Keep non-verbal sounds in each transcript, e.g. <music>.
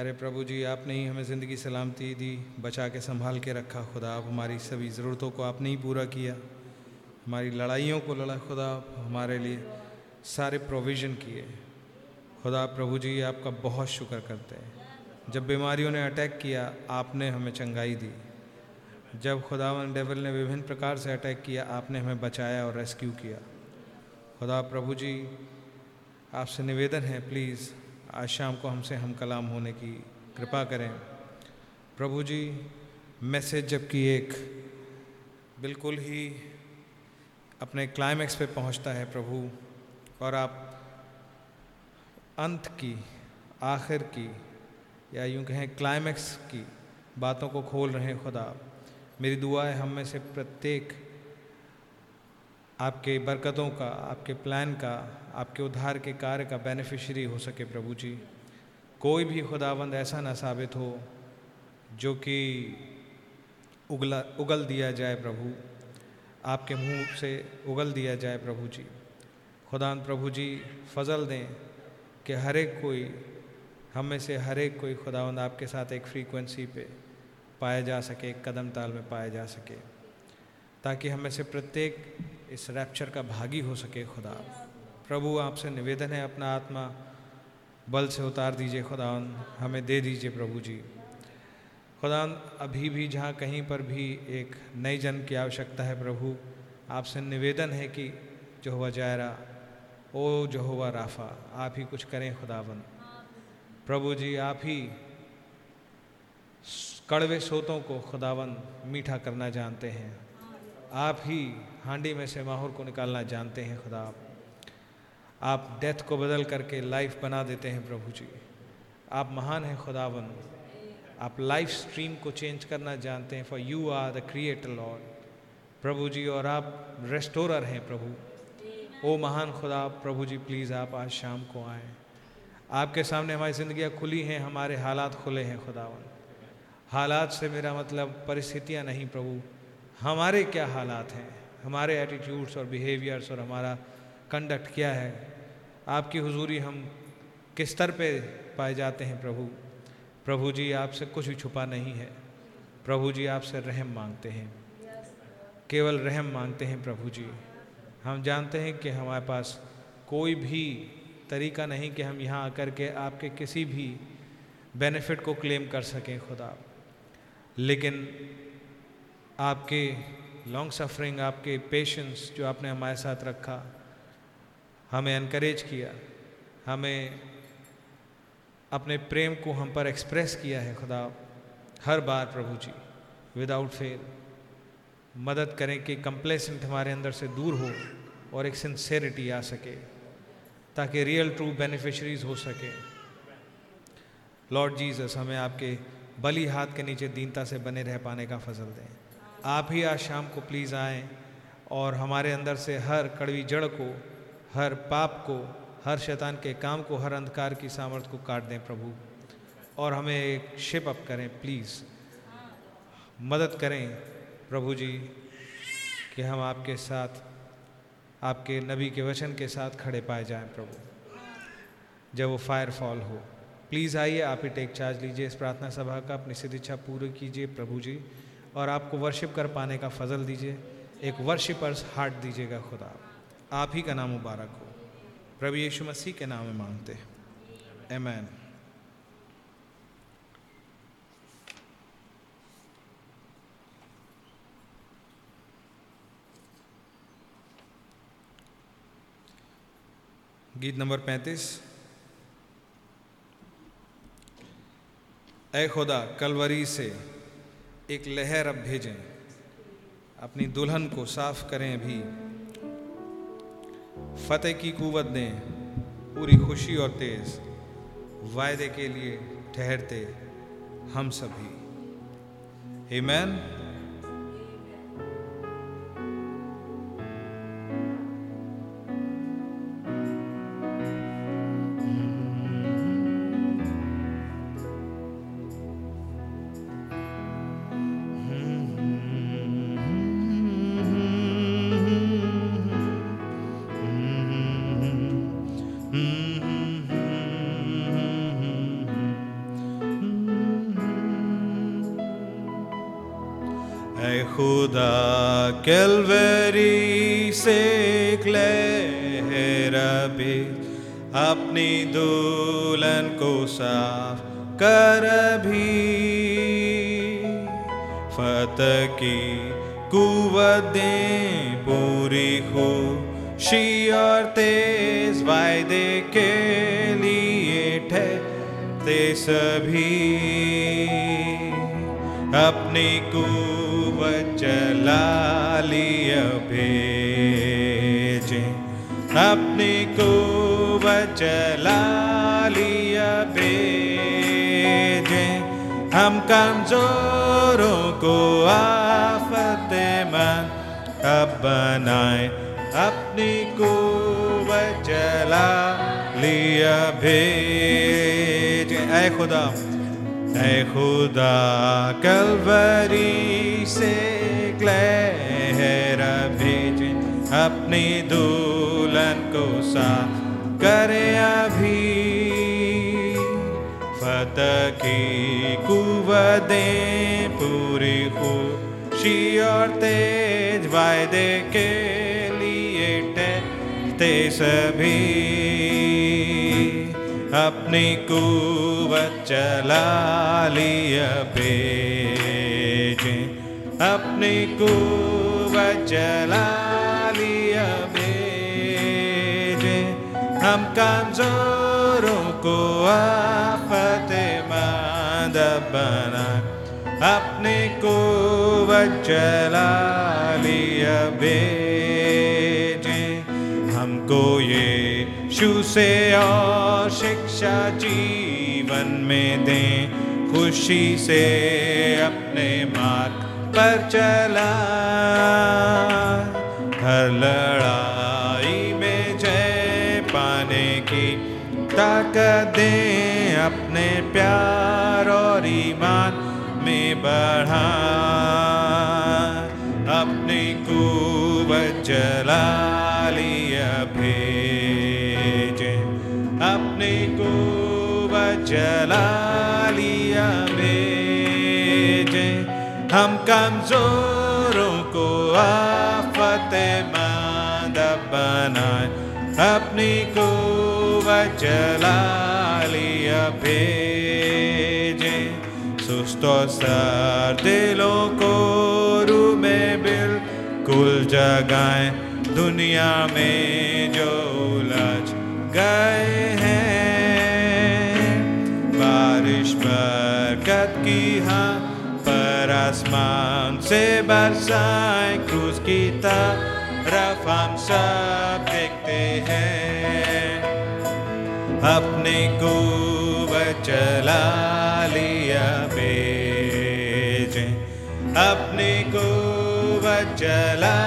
अरे प्रभु जी, आपने ही हमें ज़िंदगी सलामती दी, बचा के संभाल के रखा खुदा। आप हमारी सभी ज़रूरतों को आपने ही पूरा किया। हमारी लड़ाइयों को लड़ा खुदा आप हमारे लिए सारे प्रोविज़न किए। खुदा प्रभु जी, आपका बहुत शुक्र करते हैं। जब बीमारियों ने अटैक किया, आपने हमें चंगाई दी। जब खुदावन डेवल ने विभिन्न प्रकार से अटैक किया, आपने हमें बचाया और रेस्क्यू किया। खुदा प्रभु जी, आपसे निवेदन है प्लीज़ आज शाम को हमसे हम कलाम होने की कृपा करें। प्रभु जी, मैसेज जबकि एक बिल्कुल ही अपने क्लाइमैक्स पे पहुँचता है प्रभु, और आप अंत की, आखिर की, या यूँ कहें क्लाइमैक्स की बातों को खोल रहे हैं खुदा। मेरी दुआ है हम में से प्रत्येक आपके बरकतों का, आपके प्लान का आपके उद्धार के कार्य का बेनिफिशरी हो सके प्रभु जी। कोई भी खुदाबंद ऐसा ना साबित हो, जो कि उगला, उगल दिया जाए प्रभु। आपके मुँह से उगल दिया जाए प्रभु जी। खुदा प्रभु जी, फजल दें कि हर एक कोई, हम में से हर एक कोई खुदावंद आपके साथ एक फ्रीक्वेंसी पे पाया जा सके, एक कदम ताल में पाया जा सके, ताकि हम में से प्रत्येक इस रैप्चर का भागी हो सके खुदा प्रभु, आपसे निवेदन है अपना आत्मा बल से उतार दीजिए खुदा हमें दे दीजिए प्रभु जी। खुदा अभी भी जहाँ कहीं पर भी एक नई जन्म की आवश्यकता है प्रभु, आपसे निवेदन है कि जो हुआ जायरा, ओ जो हुआ राफा, आप ही कुछ करें खुदावन प्रभु जी, आप ही कड़वे सोतों को खुदावन मीठा करना जानते हैं। आप ही हांडी में से माहौर को निकालना जानते हैं, खुदा। आप डेथ को बदल करके लाइफ बना देते हैं प्रभु जी। आप महान हैं खुदावन। आप लाइफ स्ट्रीम को चेंज करना जानते हैं for you are the creator lord प्रभु जी, और आप रेस्टोरर हैं प्रभु। ओ महान खुदा, प्रभु जी प्लीज़ आप आज शाम को आएँ। आपके सामने हमारी ज़िंदगियाँ खुली हैं, हमारे हालात खुले हैं खुदावन। हालात से मेरा मतलब परिस्थितियाँ नहीं प्रभु। हमारे क्या हालात हैं? हमारे एटीट्यूड्स और बिहेवियर्स और हमारा कंडक्ट किया है। आपकी हुजूरी हम किस स्तर पे पाए जाते हैं प्रभु? प्रभु जी, आपसे कुछ भी छुपा नहीं है। प्रभु जी, आपसे रहम मांगते हैं। केवल रहम मांगते हैं प्रभु जी। हम जानते हैं कि हमारे पास कोई भी तरीका नहीं कि हम यहाँ आकर के आपके किसी भी बेनिफिट को क्लेम कर सकें खुदा। लेकिन आपके लॉन्ग सफरिंग आपके पेशेंस जो आपने हमारे साथ रखा हमें इनक्रेज किया, हमें अपने प्रेम को हम पर एक्सप्रेस किया है खुदा। हर बार प्रभु जी विदाउट फेल मदद करें कि कंप्लेसेंट हमारे अंदर से दूर हो और एक सिंसेरिटी आ सके, ताकि रियल ट्रू बेनिफिशरीज हो सके। लॉर्ड जीसस हमें आपके बली हाथ के नीचे दीनता से बने रह पाने का फजल दें। आप ही आज शाम को प्लीज़ आएँ और हमारे अंदर से हर कड़वी जड़ को हर पाप को, हर शैतान के काम को, हर अंधकार की सामर्थ्य को काट दें प्रभु। और हमें एक शिप अप करें प्लीज़ मदद करें प्रभु जी, कि हम आपके साथ, आपके नबी के वचन के साथ खड़े पाए जाएँ प्रभु। जब वो फायर फॉल हो। प्लीज़ आइए, आप ही टेक चार्ज लीजिए। इस प्रार्थना सभा का अपनी सिद्ध इच्छा पूरी कीजिए प्रभु जी। और आपको वर्शिप कर पाने का फजल दीजिए। एक वर्शिपर्स हार्ट दीजिएगा खुदा। आप ही का नाम मुबारक हो। प्रभु यीशु मसीह के नाम में मांगते हैं। एमैन गीत नंबर पैंतीस। ए खुदा, कलवरी से एक लहर अब भेजें। अपनी दुल्हन को साफ़ करें भी। फतेह की कुवत दें, पूरी खुशी और तेज, वायदे के लिए ठहरते हम सभी Amen. अपनी कुवत चला लिया भेजे। अपनी कुवत चला लिया भेजे। हम कमजोरों को आफत मन अब बनाए। अपनी कुवत चला लिया भेज। ऐ खुदा। ऐ खुदा कलवरी से क्लहरा भेज अपनी दुल्हन को सा करे अभी। फत की कुवदें पूरी खुशी और तेज वायदे के लिए टहते सभी अपनी कुवत चला लिया भेजे अपनी कुवत चला लिया भेजे हम कमजोरों को आफत मंद बना। अपने कुवत चला लिया भेजे हमको ये शु से और शिक्षा जीवन में दें, खुशी से अपने मार्ग पर चला। हर लड़ाई में जय पाने की ताकत दें, अपने प्यार और ईमान में बढ़ा। अपनी कुवत चला भेजे। हम कमजोरों को आफत मंद बनाए। अपनी कुवत चला लिया भेजे। सुस्त सर दिलों को रू में बिल्कुल जगाए। दुनिया में जो उलझ गए हैं की पर आसमान से बरसाए क्रूज की तरफ़ हम सब देखते हैं अपने कुवत चला लिया भेजे अपने कुवत चला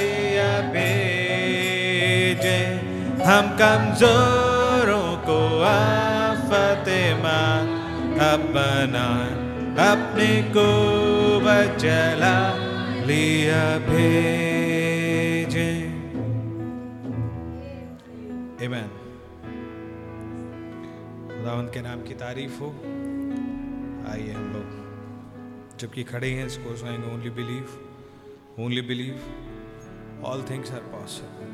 लिया भेजे हम कमजोरों को आफत अपना अपने कुवत चला लिया भेजे। Amen. खुदावंत के नाम की तारीफ़ हो। आइए हम लोग, जबकि खड़े हैं, इसको सुनाएँगे only believe only believe all things are possible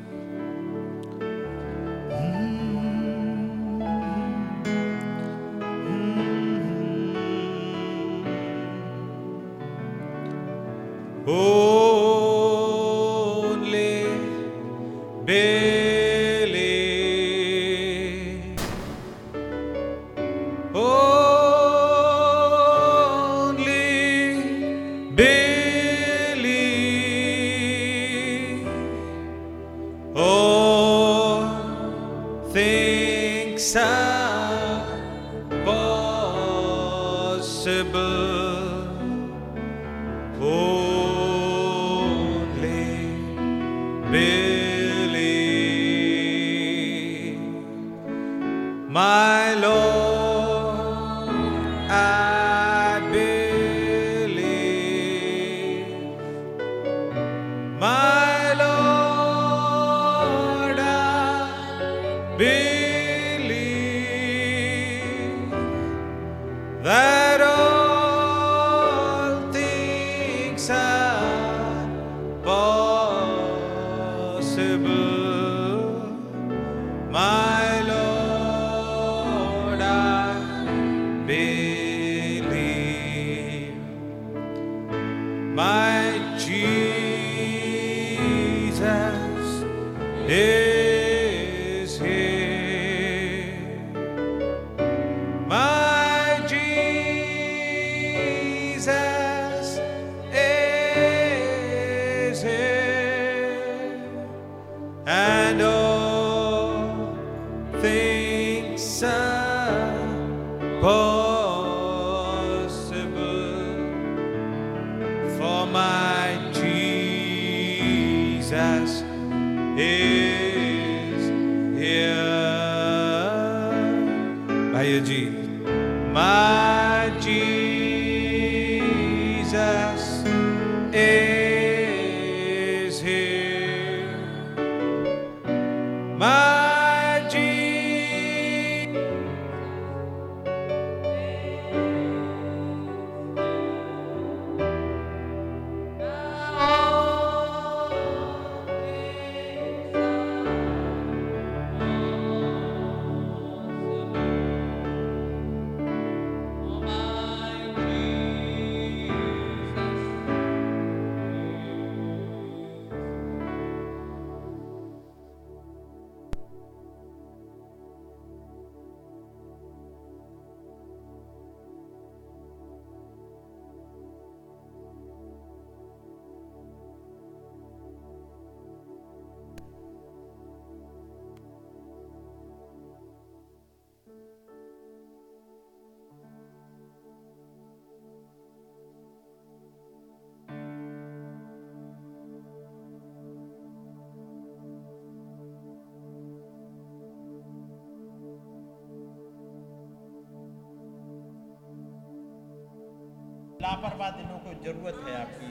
लापरवाह दिलों को ज़रूरत है आपकी।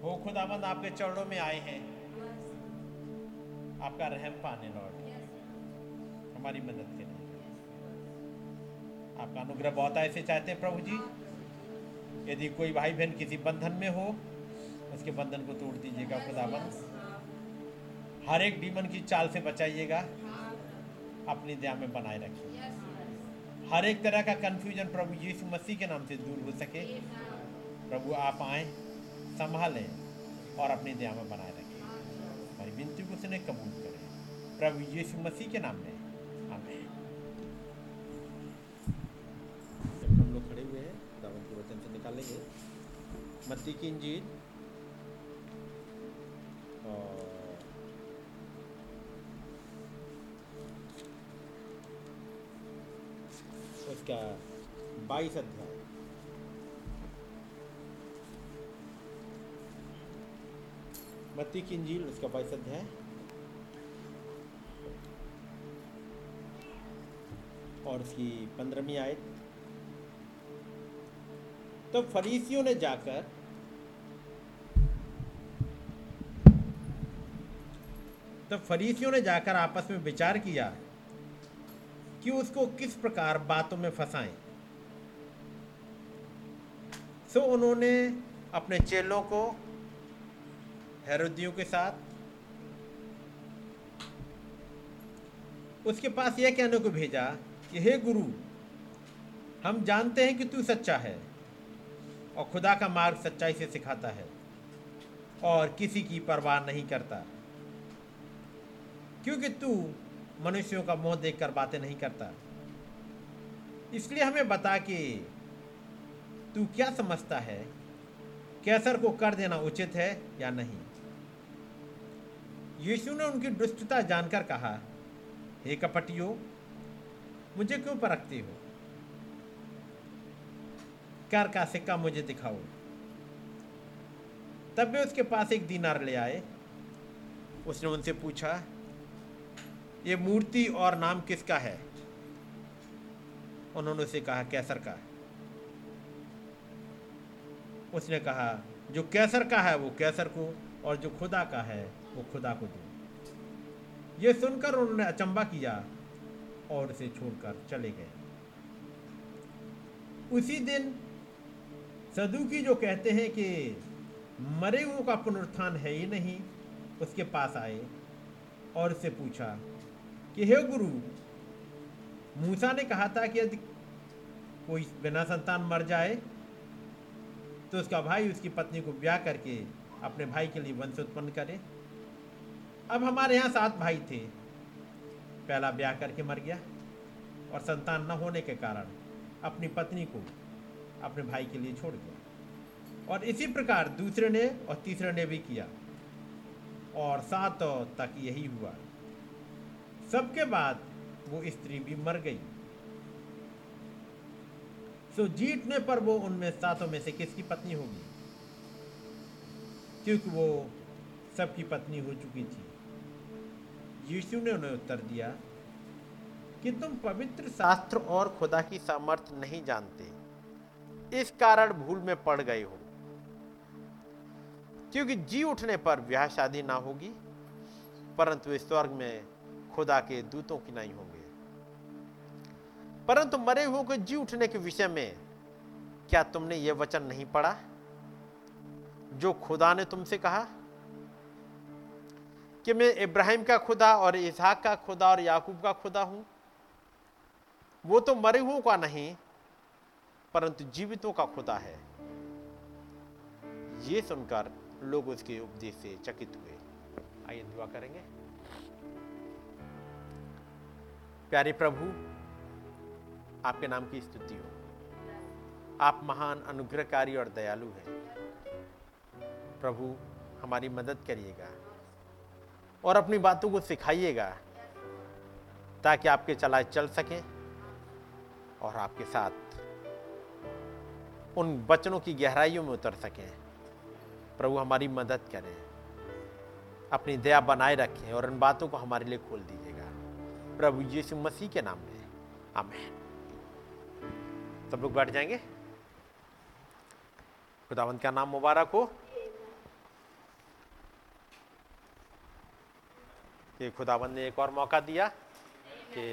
वो खुदाबंद, आपके चरणों में आए हैं। आपका रहम पाने लौट हमारी मदद के लिए। आपका अनुग्रह बहुत ऐसे चाहते हैं प्रभु जी। यदि कोई भाई बहन किसी बंधन में हो, उसके बंधन को तोड़ दीजिएगा, खुदाबंद। हर एक डीमन की चाल से बचाइएगा। अपनी दया में बनाए रखिए। हर एक तरह का कंफ्यूजन प्रभु यीशु मसीह के नाम से दूर हो सके। प्रभु आप आए, संभालें और अपनी दया में बनाए रखें। हमारी विनती को उसने कबूल करें। प्रभु यीशु मसीह के नाम में। आमेन। हम लोग खड़े हुए हैं दावन के वचन से निकालेंगे। मत्ती की इंजील। उसका बाईस अध्याय। मत्ती की इंजील उसका बाईस अध्याय। और उसकी पंद्रहवीं आयत। तो फरीसियों ने जाकर तो फरीसियों ने जाकर आपस में विचार किया। कि उसको किस प्रकार बातों में फंसाएँ। सो उन्होंने अपने चेलों को, हेरोदियों के साथ, उसके पास यह कहने को भेजा कि, हे गुरु, हम जानते हैं कि तू सच्चा है और खुदा का मार्ग सच्चाई से सिखाता है और किसी की परवाह नहीं करता। क्योंकि तू मनुष्यों का मुँह देखकर बातें नहीं करता। इसलिए हमें बता कि तू क्या समझता है? कैसर को कर देना उचित है या नहीं? यीशु ने उनकी दुष्टता जानकर कहा, हे कपटियो, मुझे क्यों परखते हो? कर का सिक्का मुझे दिखाओ। तब वे उसके पास एक दीनार ले आए। उसने उनसे पूछा ये मूर्ति और नाम किसका है? उन्होंने उसे कहा, कैसर का। उसने कहा, जो कैसर का है, वो कैसर को, और जो खुदा का है, वो खुदा को दो। ये सुनकर उन्होंने अचंबा किया और उसे छोड़कर चले गए। उसी दिन सदुकी जो कहते हैं कि मरे हुओं का पुनरुत्थान है ही नहीं, उसके पास आए और उससे पूछा कि हे गुरु, मूसा ने कहा था कि यदि कोई बिना संतान मर जाए तो उसका भाई उसकी पत्नी को ब्याह करके अपने भाई के लिए वंश उत्पन्न करे। अब हमारे यहाँ सात भाई थे। पहला ब्याह करके मर गया और संतान न होने के कारण अपनी पत्नी को अपने भाई के लिए छोड़ गया और इसी प्रकार दूसरे ने और तीसरे ने भी किया। और सात तक यही हुआ। सबके बाद वो स्त्री भी मर गई। सो जीतने पर वो उनमें सातों में से किसकी पत्नी होगी? क्योंकि वो सबकी पत्नी हो चुकी थी। यीशु ने उन्हें उत्तर दिया, कि तुम पवित्र शास्त्र और खुदा की सामर्थ्य नहीं जानते। इस कारण भूल में पड़ गए हो। क्योंकि जी उठने पर ब्याह शादी ना होगी, परंतु स्वर्ग में खुदा के दूतों की नहीं होंगे। परंतु मरे हुए के जी उठने के विषय में क्या तुमने यह वचन नहीं पढ़ा? जो खुदा ने तुमसे कहा कि मैं इब्राहिम का खुदा और इसहाक का खुदा और याकूब का खुदा हूँ, वो तो मरे हुओं का नहीं, परंतु जीवितों का खुदा है। ये सुनकर लोग उसके उपदेश से चकित हुए। आइए दुआ करेंगे। प्यारे प्रभु, आपके नाम की स्तुति हो। आप महान, अनुग्रहकारी और दयालु हैं। प्रभु, हमारी मदद करिएगा और अपनी बातों को सिखाइएगा ताकि आपके चलाए चल सकें और आपके साथ उन वचनों की गहराइयों में उतर सकें। प्रभु, हमारी मदद करें। अपनी दया बनाए रखें और इन बातों को हमारे लिए खोल दीजिएगा प्रभु यीशु मसीह के नाम में। आमेन। सब लोग बैठ जाएँगे? खुदावंत का नाम मुबारक हो? कि खुदावंत ने एक और मौका दिया कि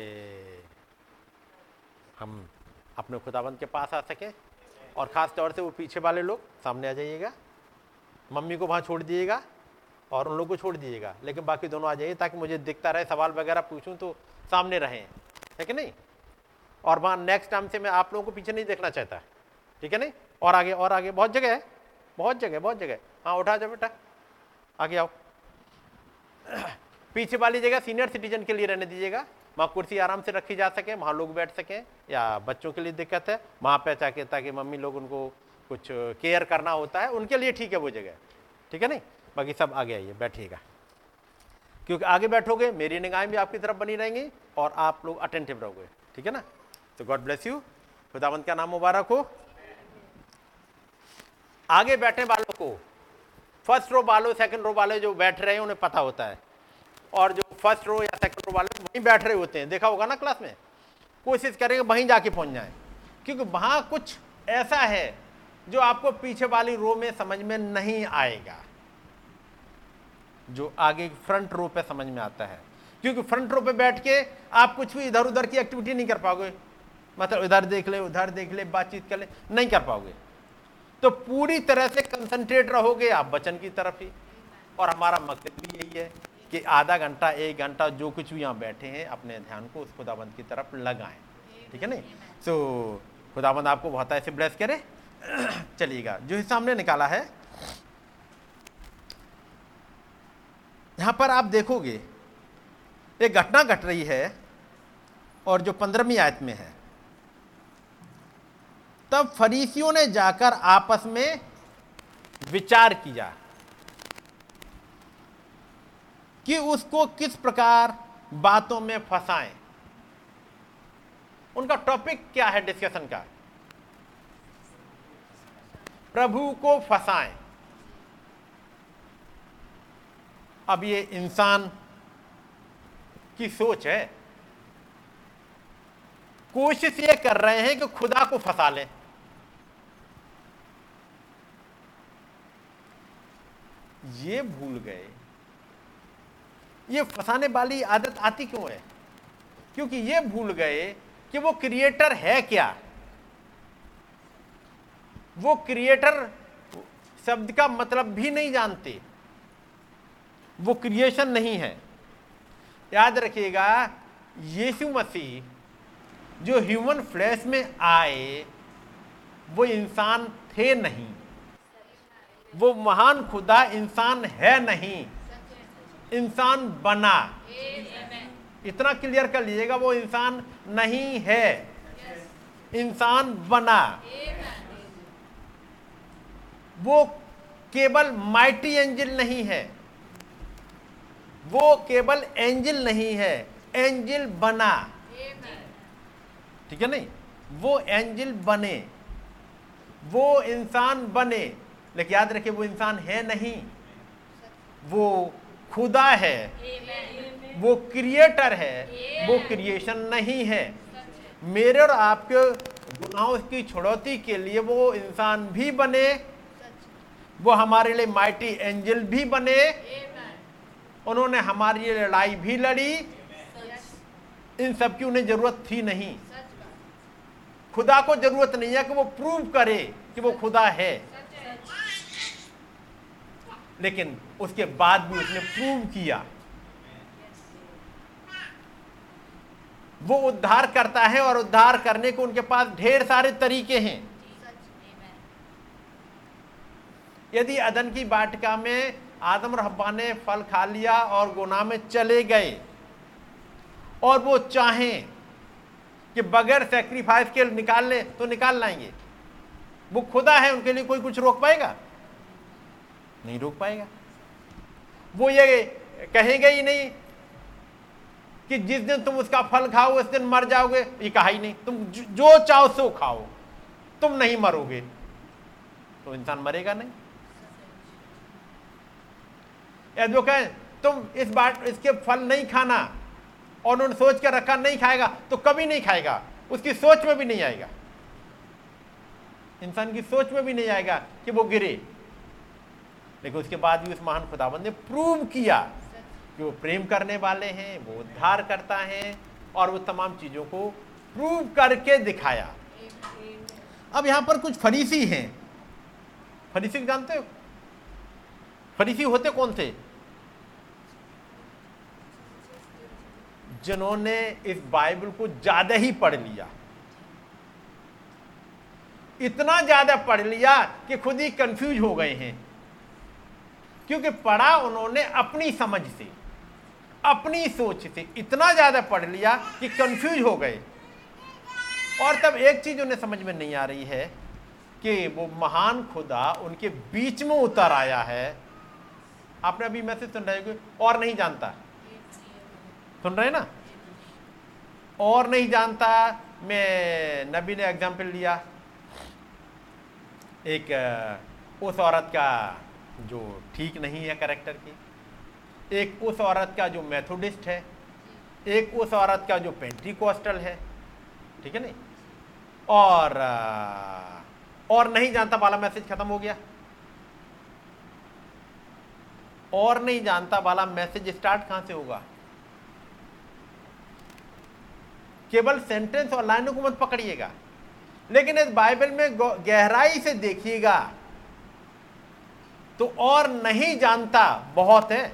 हम अपने खुदावंत के पास आ सकें और ख़ास तौर से वो पीछे वाले लोग सामने आ जाइएगा। मम्मी को वहाँ छोड़ दिएगा और उन लोग को छोड़ दीजिएगा, लेकिन बाकी दोनों आ जाइए ताकि मुझे दिखता रहे, सवाल वगैरह पूछूँ तो सामने रहे रहें है कि नहीं? और वहाँ नेक्स्ट टाइम से मैं आप लोगों को पीछे नहीं देखना चाहता, ठीक है नहीं? और आगे और आगे, बहुत जगह है, बहुत जगह बहुत जगह। हाँ उठा जाओ बेटा, आगे आओ। पीछे वाली जगह सीनियर सिटीजन के लिए रहने दीजिएगा, वहाँ कुर्सी आराम से रखी जा सके, वहाँ लोग बैठ सकें, या बच्चों के लिए दिक्कत है, वहाँ पे चाहे ताकि मम्मी लोग उनको कुछ केयर करना होता है, उनके लिए ठीक है वो जगह, ठीक है नहीं? बाकी सब आगे आइए, बैठिएगा। क्योंकि आगे बैठोगे, मेरी निगाहें भी आपकी तरफ़ बनी रहेंगी और आप लोग अटेंटिव रहोगे। ठीक है ना? तो गॉड ब्लेस यू खुदावंत का नाम मुबारक हो? आगे बैठने वालों को। फ़र्स्ट रो वालों सेकंड रो वाले जो बैठ रहे हैं, उन्हें पता होता है। और जो फ़र्स्ट रो या सेकंड रो वाले, वहीं बैठ रहे होते हैं। देखा होगा ना क्लास में? कोशिश करेंगे वहीं जाके पहुँच जाए। क्योंकि वहाँ कुछ ऐसा है जो आपको पीछे वाली रो में समझ में नहीं आएगा। जो आगे फ्रंट रो पे समझ में आता है। क्योंकि फ्रंट रो पे बैठ के आप कुछ भी इधर उधर की एक्टिविटी नहीं कर पाओगे। मतलब इधर देख ले उधर देख ले बातचीत कर ले नहीं कर पाओगे। तो पूरी तरह से कंसंट्रेट रहोगे आप बचन की तरफ़ ही। और हमारा मकसद भी यही है कि आधा घंटा एक घंटा जो कुछ भी यहाँ बैठे हैं अपने ध्यान को उस खुदाबंद की तरफ़ लगाएँ। ठीक है नहीं सो so, खुदाबंद आपको बहुत ऐसे ब्लेस करे। <clears throat> चलिएगा। जो हिस्सा हमने निकाला है यहाँ पर आप देखोगे, एक घटना घट गट रही है और जो पंद्रहवीं आयत में है। तब फरीसियों ने जाकर आपस में विचार किया कि उसको किस प्रकार बातों में फंसाएँ। उनका टॉपिक क्या है डिस्कशन का? प्रभु को फंसाएँ। अब ये इंसान की सोच है। कोशिश ये कर रहे हैं कि खुदा को फंसा लें। ये भूल गए। ये फंसाने वाली आदत आती क्यों है? क्योंकि ये भूल गए कि वो क्रिएटर है क्या? वो क्रिएटर शब्द का मतलब भी नहीं जानते। वो क्रिएशन नहीं है। याद रखिएगा, यीशु मसीह जो ह्यूमन फ्लैश में आए, वो इंसान थे नहीं। वो महान खुदा इंसान है नहीं। इंसान बना। इतना क्लियर कर लीजिएगा, वो इंसान नहीं है। इंसान बना। वो केवल माइटी एंजल नहीं है। वो केवल एंजल नहीं है, एंजल बना। ठीक है नहीं? वो एंजल बने। वो इंसान बने। लेकिन याद रखिए, वो इंसान है नहीं। वो खुदा है। वो क्रिएटर है। वो क्रिएशन नहीं है। मेरे और आपके गुनाहों की छुड़ौती के लिए वो इंसान भी बने। वो हमारे लिए माइटी एंजल भी बने। उन्होंने हमारी लड़ाई भी लड़ी। इन सब की उन्हें ज़रूरत थी नहीं। खुदा को ज़रूरत नहीं है कि वो प्रूव करे कि वो खुदा है। लेकिन उसके बाद भी उसने प्रूव किया। वो उद्धार करता है और उद्धार करने को उनके पास ढेर सारे तरीके हैं। यदि अदन की बाटिका में आदम और हब्बा ने फल खा लिया और गुनाह में चले गए। और वो चाहें कि बगैर सेक्रीफाइस के निकाल ले तो निकाल लाएँगे। वो खुदा है, उनके लिए कोई कुछ रोक पाएगा? नहीं रोक पाएगा। वो ये कहेंगे ही नहीं कि जिस दिन तुम उसका फल खाओ उस दिन मर जाओगे। ये कहा ही नहीं। तुम जो चाहो सो खाओ। तुम नहीं मरोगे। तो इंसान मरेगा नहीं। या जो कहें, तुम इस बात इसके फल नहीं खाना और उन्होंने सोच कर रखा, नहीं खाएगा तो कभी नहीं खाएगा। उसकी सोच में भी नहीं आएगा। इंसान की सोच में भी नहीं आएगा कि वो गिरे। लेकिन उसके बाद भी उस महान खुदाबंद ने प्रूव किया कि वो प्रेम करने वाले हैं, वो उद्धार करता है और वो तमाम चीज़ों को प्रूव करके दिखाया। अब यहाँ पर कुछ फरीसी हैं। फरीसी जानते हो? फरीसी होते कौन थे? जिन्होंने इस बाइबल को ज़्यादा ही पढ़ लिया। इतना ज़्यादा पढ़ लिया कि खुद ही कंफ्यूज हो गए हैं। क्योंकि पढ़ा उन्होंने अपनी समझ से अपनी सोच से इतना ज़्यादा पढ़ लिया कि कंफ्यूज हो गए। और तब एक चीज़ उन्हें समझ में नहीं आ रही है कि वो महान खुदा उनके बीच में उतर आया है। आपने अभी मैसेज सुन रहे और नहीं जानता? सुन रहे ना? और नहीं जानता। मैं नबी ने एग्ज़ाम्पल लिया। एक उस औरत का जो ठीक नहीं है करेक्टर की। एक उस औरत का जो मैथोडिस्ट है। एक उस औरत का जो पेंट्री कोस्टल है। ठीक है नहीं? और और नहीं जानता वाला मैसेज खत्म हो गया। और नहीं जानता वाला मैसेज स्टार्ट कहाँ से होगा? केवल सेंटेंस और लाइनों को मत पकड़िएगा। लेकिन इस बाइबल में गहराई से देखिएगा तो और नहीं जानता बहुत है।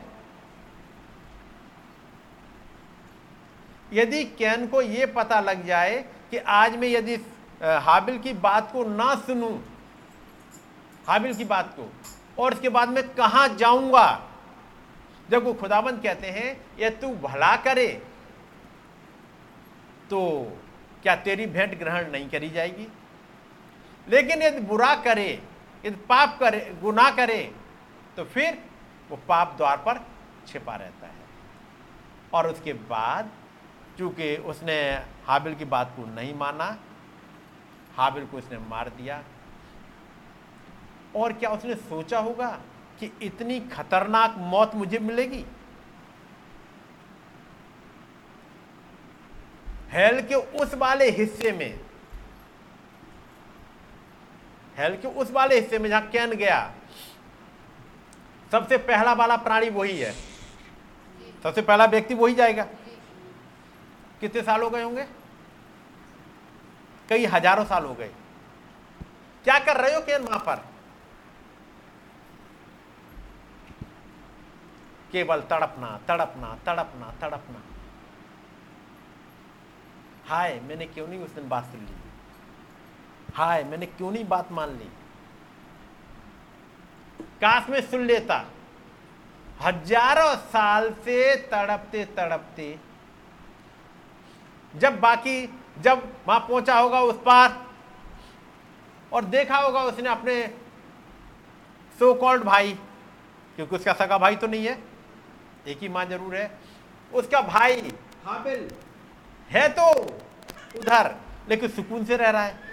यदि कैन को यह पता लग जाए कि आज मैं यदि हाबिल की बात को ना सुनूं, हाबिल की बात को, और उसके बाद में कहा जाऊँगा? जब वो खुदाबंद कहते हैं ये तू भला करे तो क्या तेरी भेंट ग्रहण नहीं करी जाएगी? लेकिन यदि बुरा करे, यदि पाप करे, गुनाह करे तो फिर वो पाप द्वार पर छिपा रहता है। और उसके बाद, चूँकि उसने हाबिल की बात को नहीं माना, हाबिल को उसने मार दिया। और क्या उसने सोचा होगा कि इतनी खतरनाक मौत मुझे मिलेगी? हेल के उस वाले हिस्से में, हेल के उस वाले हिस्से में जहाँ कैन गया, सबसे पहला वाला प्राणी वही है। सबसे पहला व्यक्ति वही जाएगा। कितने साल हो गए होंगे? कई हज़ारों साल हो गए। क्या कर रहे हो कैन वहाँ पर? केवल तड़पना तड़पना तड़पना तड़पना। हाय, मैंने क्यों नहीं उस दिन बात सुन ली? हाय, मैंने क्यों नहीं बात मान ली? काश में सुन लेता। हज़ारों साल से तड़पते तड़पते, जब बाकी, जब वहाँ पहुँचा होगा उस पार, और देखा होगा उसने अपने सो कॉल्ड भाई, क्योंकि उसका सगा भाई तो नहीं है, एक ही माँ ज़रूर है, उसका भाई हाबिल है तो उधर लेकिन सुकून से रह रहा है।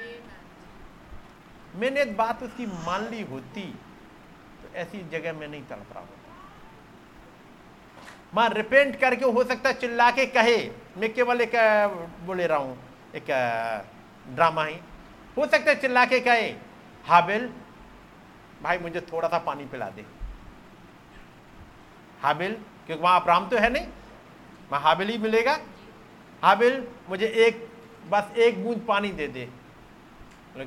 मैंने एक बात उसकी मान ली होती तो ऐसी जगह में नहीं तड़प रहा होता। माँ रिपेंट करके हो सकता? है चिल्ला के कहे। मैं केवल एक बोले रहा हूँ एक ड्रामा ही। हो सकता है चिल्ला के कहे हाबिल भाई मुझे थोड़ा सा पानी पिला दे। हाबिल क्योंकि वहाँ अब्राम तो है नहीं। वहाँ हाबिल ही मिलेगा। हाबिल, मुझे एक, बस एक बूंद पानी दे दे।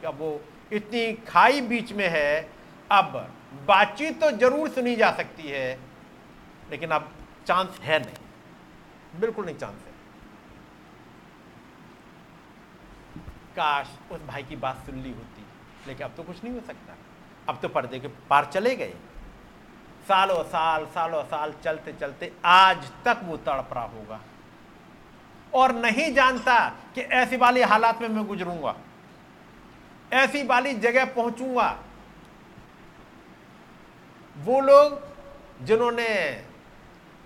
अब वो इतनी खाई बीच में है, अब बातचीत तो ज़रूर सुनी जा सकती है, लेकिन अब चांस है नहीं। बिल्कुल नहीं चांस है। काश उस भाई की बात सुन ली होती, लेकिन अब तो कुछ नहीं हो सकता। अब तो पर्दे के पार चले गए। सालों साल सालों साल चलते चलते आज तक वो तड़प रहा होगा। और नहीं जानता कि ऐसी वाली हालात में मैं गुजरूँगा। ऐसी वाली जगह पहुंचूँगा। वो लोग जिन्होंने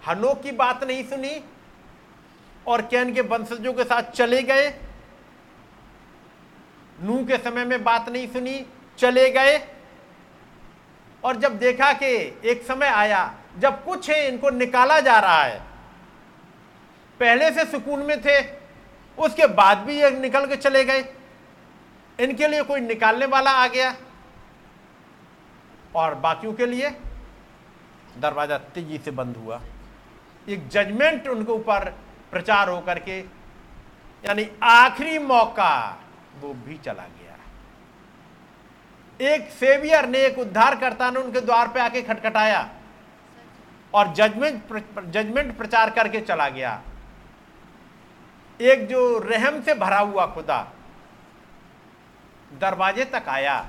हनोक की बात नहीं सुनी और कैन के वंशजों के साथ चले गए नू के समय में बात नहीं सुनी, चले गए और जब देखा कि एक समय आया, जब कुछ है इनको निकाला जा रहा है पहले से सुकून में थे, उसके बाद भी ये निकल के चले गए। इनके लिए कोई निकालने वाला आ गया। और बाकियों के लिए दरवाज़ा तेज़ी से बंद हुआ। एक जजमेंट उनके ऊपर प्रचार होकर के, यानी आखिरी मौका वो भी चला गया। एक सेवियर ने, एक उद्धारकर्ता ने उनके द्वार पे आके खटखटाया। और जजमेंट जजमेंट प्रचार करके चला गया। एक जो रहम से भरा हुआ खुदा दरवाजे तक आया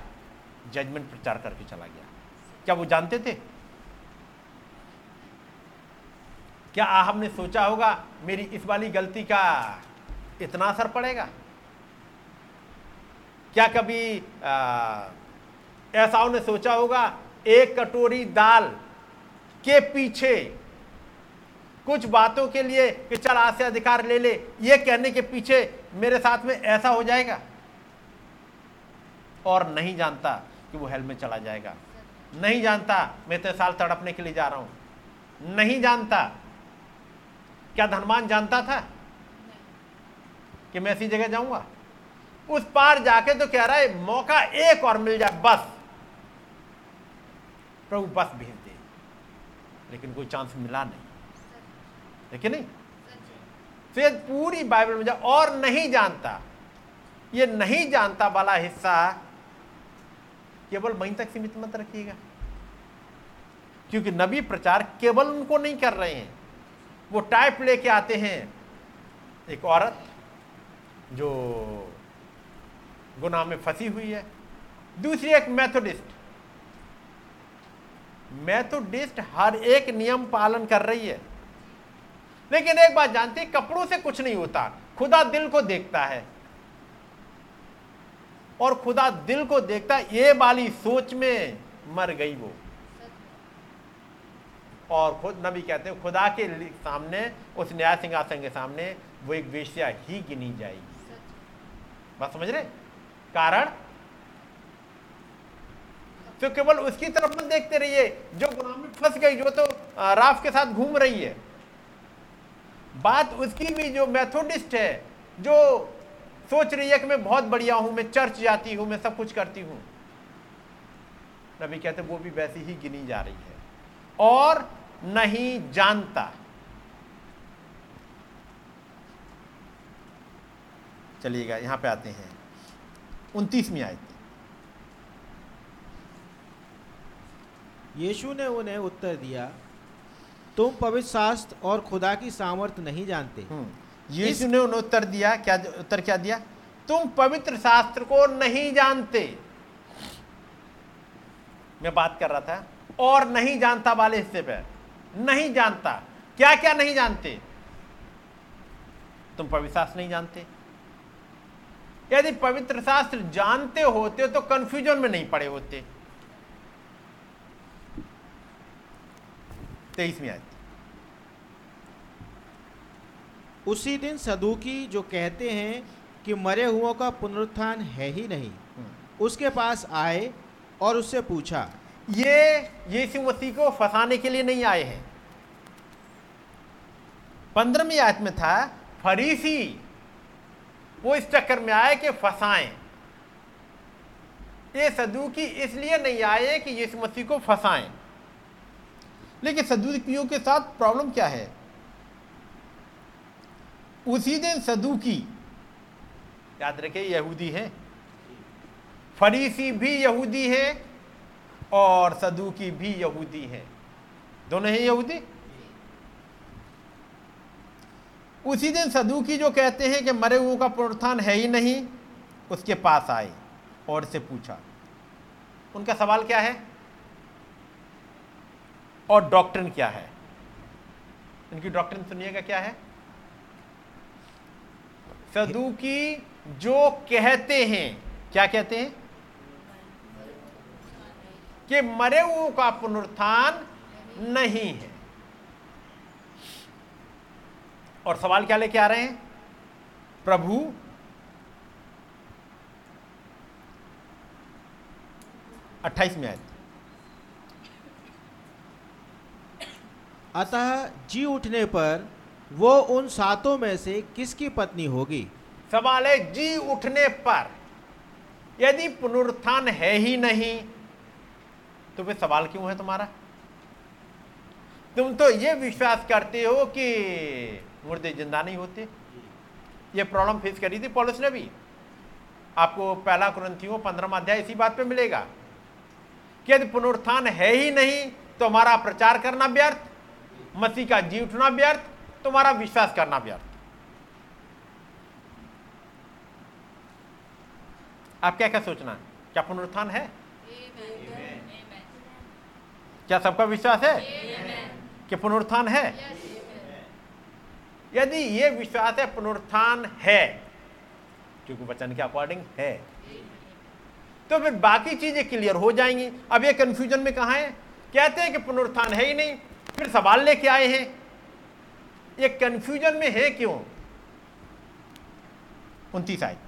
जजमेंट प्रचार करके चला गया। क्या वो जानते थे? क्या आहब ने सोचा होगा, मेरी इस वाली गलती का इतना असर पड़ेगा? क्या कभी ऐसा ने सोचा होगा, एक कटोरी दाल के पीछे कुछ बातों के लिए कि चल आज से अधिकार ले ले, ये कहने के पीछे मेरे साथ में ऐसा हो जाएगा? और नहीं जानता कि वो हेल में चला जाएगा। नहीं जानता मैं तो साल तड़पने के लिए जा रहा हूँ। नहीं जानता। क्या धनवान जानता था? कि मैं ऐसी जगह जाऊँगा? उस पार जाके तो कह रहा है, मौका एक और मिल जाए, बस। प्रभु बस भेज दे। लेकिन कोई चांस मिला नहीं। देखिए नहीं? फिर पूरी बाइबल में जाए और नहीं जानता, ये नहीं जानता वाला हिस्सा केवल वहीं तक सीमित मत रखिएगा। क्योंकि नबी प्रचार केवल उनको नहीं कर रहे हैं। वो टाइप लेके आते हैं एक औरत जो गुनाह में फंसी हुई है। दूसरी एक मैथोडिस्ट मैथोडिस्ट हर एक नियम पालन कर रही है। लेकिन एक बात जानती कपड़ों से कुछ नहीं होता। खुदा दिल को देखता है। और खुदा दिल को देखता ये वाली सोच में मर गई वो। और खुद, नबी कहते हैं, खुदा के सामने, उस न्याय सिंहासन के सामने, वो एक वेश्या ही गिनी जाएगी। बात समझ रहे? कारण? तो केवल उसकी तरफ़ मत देखते रहिए। जो गुलाम में फंस गई, जो तो राफ के साथ घूम रही है। बात उसकी भी जो मैथोडिस्ट है, जो सोच रही है कि मैं बहुत बढ़िया हूँ, मैं चर्च जाती हूँ, मैं सब कुछ करती हूँ। नबी कहते वो भी वैसी ही गिनी जा रही है। और नहीं जानता। चलिएगा, यहाँ पे आते हैं। उनतीसवीं आयत। यीशु ने उन्हें उत्तर दिया तुम पवित्र शास्त्र और खुदा की सामर्थ नहीं जानते। हम्म। यीशु ने उन्हें उत्तर दिया क्या उत्तर क्या दिया? तुम पवित्र शास्त्र को नहीं जानते। मैं बात कर रहा था और नहीं जानता वाले हिस्से पे। नहीं जानता। क्या क्या नहीं जानते? तुम पवित्र शास्त्र नहीं जानते। यदि पवित्र शास्त्र जानते होते तो कंफ्यूजन में नहीं पड़े होते। तेईसवीं आयत। उसी दिन सदुकी जो कहते हैं कि मरे हुओं का पुनरुत्थान है ही नहीं उसके पास आए और उससे पूछा ये यीशु मसीह को फंसाने के लिए नहीं आए हैं। पंद्रहवीं आयत में था फरीसी वो इस चक्कर में आए कि फंसाएँ। ये सदुकी इसलिए नहीं आए कि यीशु मसीह को फंसाएँ। लेकिन सदुकियों के साथ प्रॉब्लम क्या है? उसी दिन सदुकी, याद रखे, यहूदी है। फरीसी भी यहूदी है और सदुकी भी यहूदी है। दोनों ही यहूदी? उसी दिन सदुकी जो कहते हैं कि मरे हुओं का पुनरुत्थान है ही नहीं, उसके पास आए और से पूछा, उनका सवाल क्या है? और डॉक्ट्रिन क्या है? इनकी डॉक्ट्रिन सुनिएगा क्या है? सदुकी जो कहते हैं, क्या कहते हैं? कि मरे हुओं का पुनरुत्थान नहीं है। और सवाल क्या लेके आ रहे हैं? प्रभु, अट्ठाईस में आए अतः जी उठने पर वो उन सातों में से किसकी पत्नी होगी? सवाल है, जी उठने पर। यदि पुनरुत्थान है ही नहीं तो फिर सवाल क्यों है तुम्हारा? तुम तो ये विश्वास करते हो कि मुर्दे ज़िंदा नहीं होते। ये प्रॉब्लम फेस करी थी पॉलिस ने भी। आपको पहला क्रंथियों पंद्रह अध्याय इसी बात पे मिलेगा कि यदि पुनरुत्थान है ही नहीं तो हमारा प्रचार करना व्यर्थ। मसीह का जी उठना व्यर्थ, तुम्हारा विश्वास करना व्यर्थ। आप क्या क्या सोचना है? क्या पुनरुत्थान है? क्या सबका विश्वास है? कि पुनरुत्थान है? यदि ये विश्वास है, पुनरुत्थान है, क्योंकि वचन के अकॉर्डिंग है। तो फिर बाकी चीज़ें क्लियर हो जाएँगी। अब ये कंफ्यूजन में कहा है? कहते हैं कि पुनरुत्थान है ही नहीं। फिर सवाल लेके आए हैं। ये कंफ्यूजन में है क्यों? उनतीस आयत।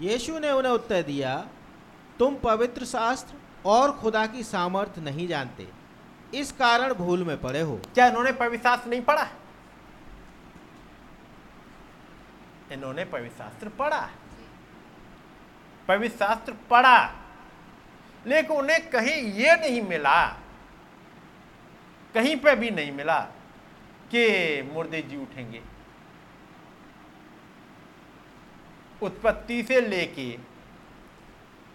यीशु ने उन्हें उत्तर दिया तुम पवित्र शास्त्र और खुदा की सामर्थ्य नहीं जानते। इस कारण भूल में पड़े हो। क्या इन्होंने पवित्र शास्त्र नहीं पढ़ा? इन्होंने पवित्र शास्त्र पढ़ा। पवित्र शास्त्र पढ़ा। लेकिन उन्हें कहीं ये नहीं मिला कहीं पे भी नहीं मिला कि मुर्दे जी उठेंगे। उत्पत्ति से लेके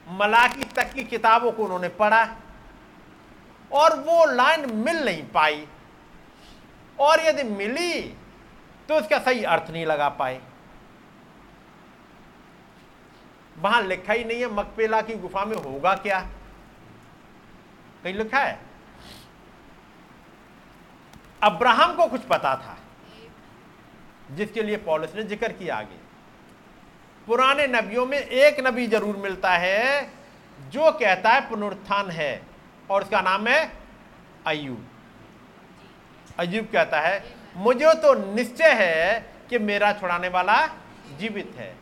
मलाकी तक की किताबों को उन्होंने पढ़ा और वो लाइन मिल नहीं पाई। और यदि मिली तो उसका सही अर्थ नहीं लगा पाए। वहाँ लिखा ही नहीं है मकपेला की गुफा में होगा क्या? कहीं लिखा है? अब्राहम को कुछ पता था, जिसके लिए पॉलिस ने ज़िक्र किया आगे। पुराने नबियों में एक नबी ज़रूर मिलता है, जो कहता है पुनरुत्थान है, और उसका नाम है अयूब अयूब कहता है, मुझे तो निश्चय है कि मेरा छुड़ाने वाला जीवित है,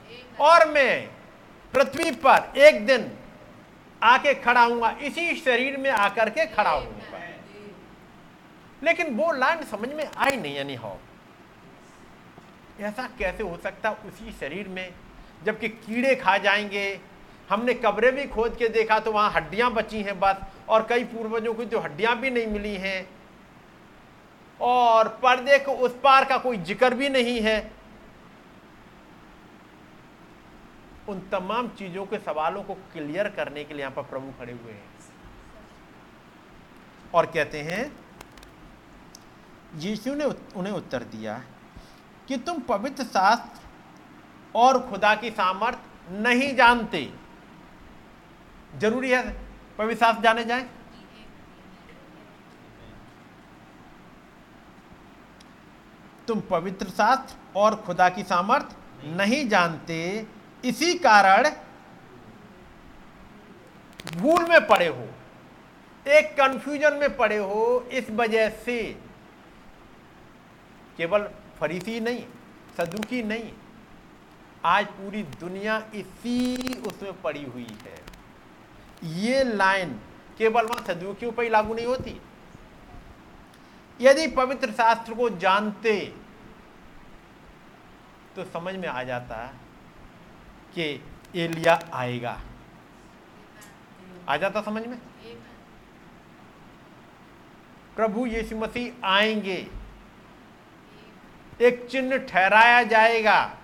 और मैं पृथ्वी पर एक दिन आके खड़ा हूँगा इसी शरीर में आकर के खड़ा हूँगा लेकिन वो लाइन समझ में आई नहीं, यानी हो ऐसा कैसे हो सकता उसी शरीर में? जबकि कीड़े खा जाएँगे। हमने कब्रें भी खोद के देखा तो वहाँ हड्डियाँ बची हैं बस, और कई पूर्वजों की तो हड्डियाँ भी नहीं मिली हैं। और पर्दे को उस पार का कोई ज़िक्र भी नहीं है। उन तमाम चीज़ों के सवालों को क्लियर करने के लिए यहाँ पर प्रभु खड़े हुए हैं। और कहते हैं यीशु ने उन्हें उत्तर दिया कि तुम पवित्र शास्त्र और खुदा की सामर्थ नहीं जानते। ज़रूरी है पवित्र शास्त्र जाने जाए? तुम पवित्र शास्त्र और खुदा की सामर्थ नहीं जानते, इसी कारण भूल में पड़े हो, एक कंफ्यूजन में पड़े हो, इस वजह से। केवल फरीसी नहीं सदुकी नहीं आज पूरी दुनिया इसी उसमें पड़ी हुई है। ये लाइन केवल वहाँ सदुकियों पर ही लागू नहीं होती। यदि पवित्र शास्त्र को जानते तो समझ में आ जाता कि एलिया आएगा। आ जाता समझ में? प्रभु यीशु मसीह आएँगे। एक चिन्ह ठहराया जाएगा।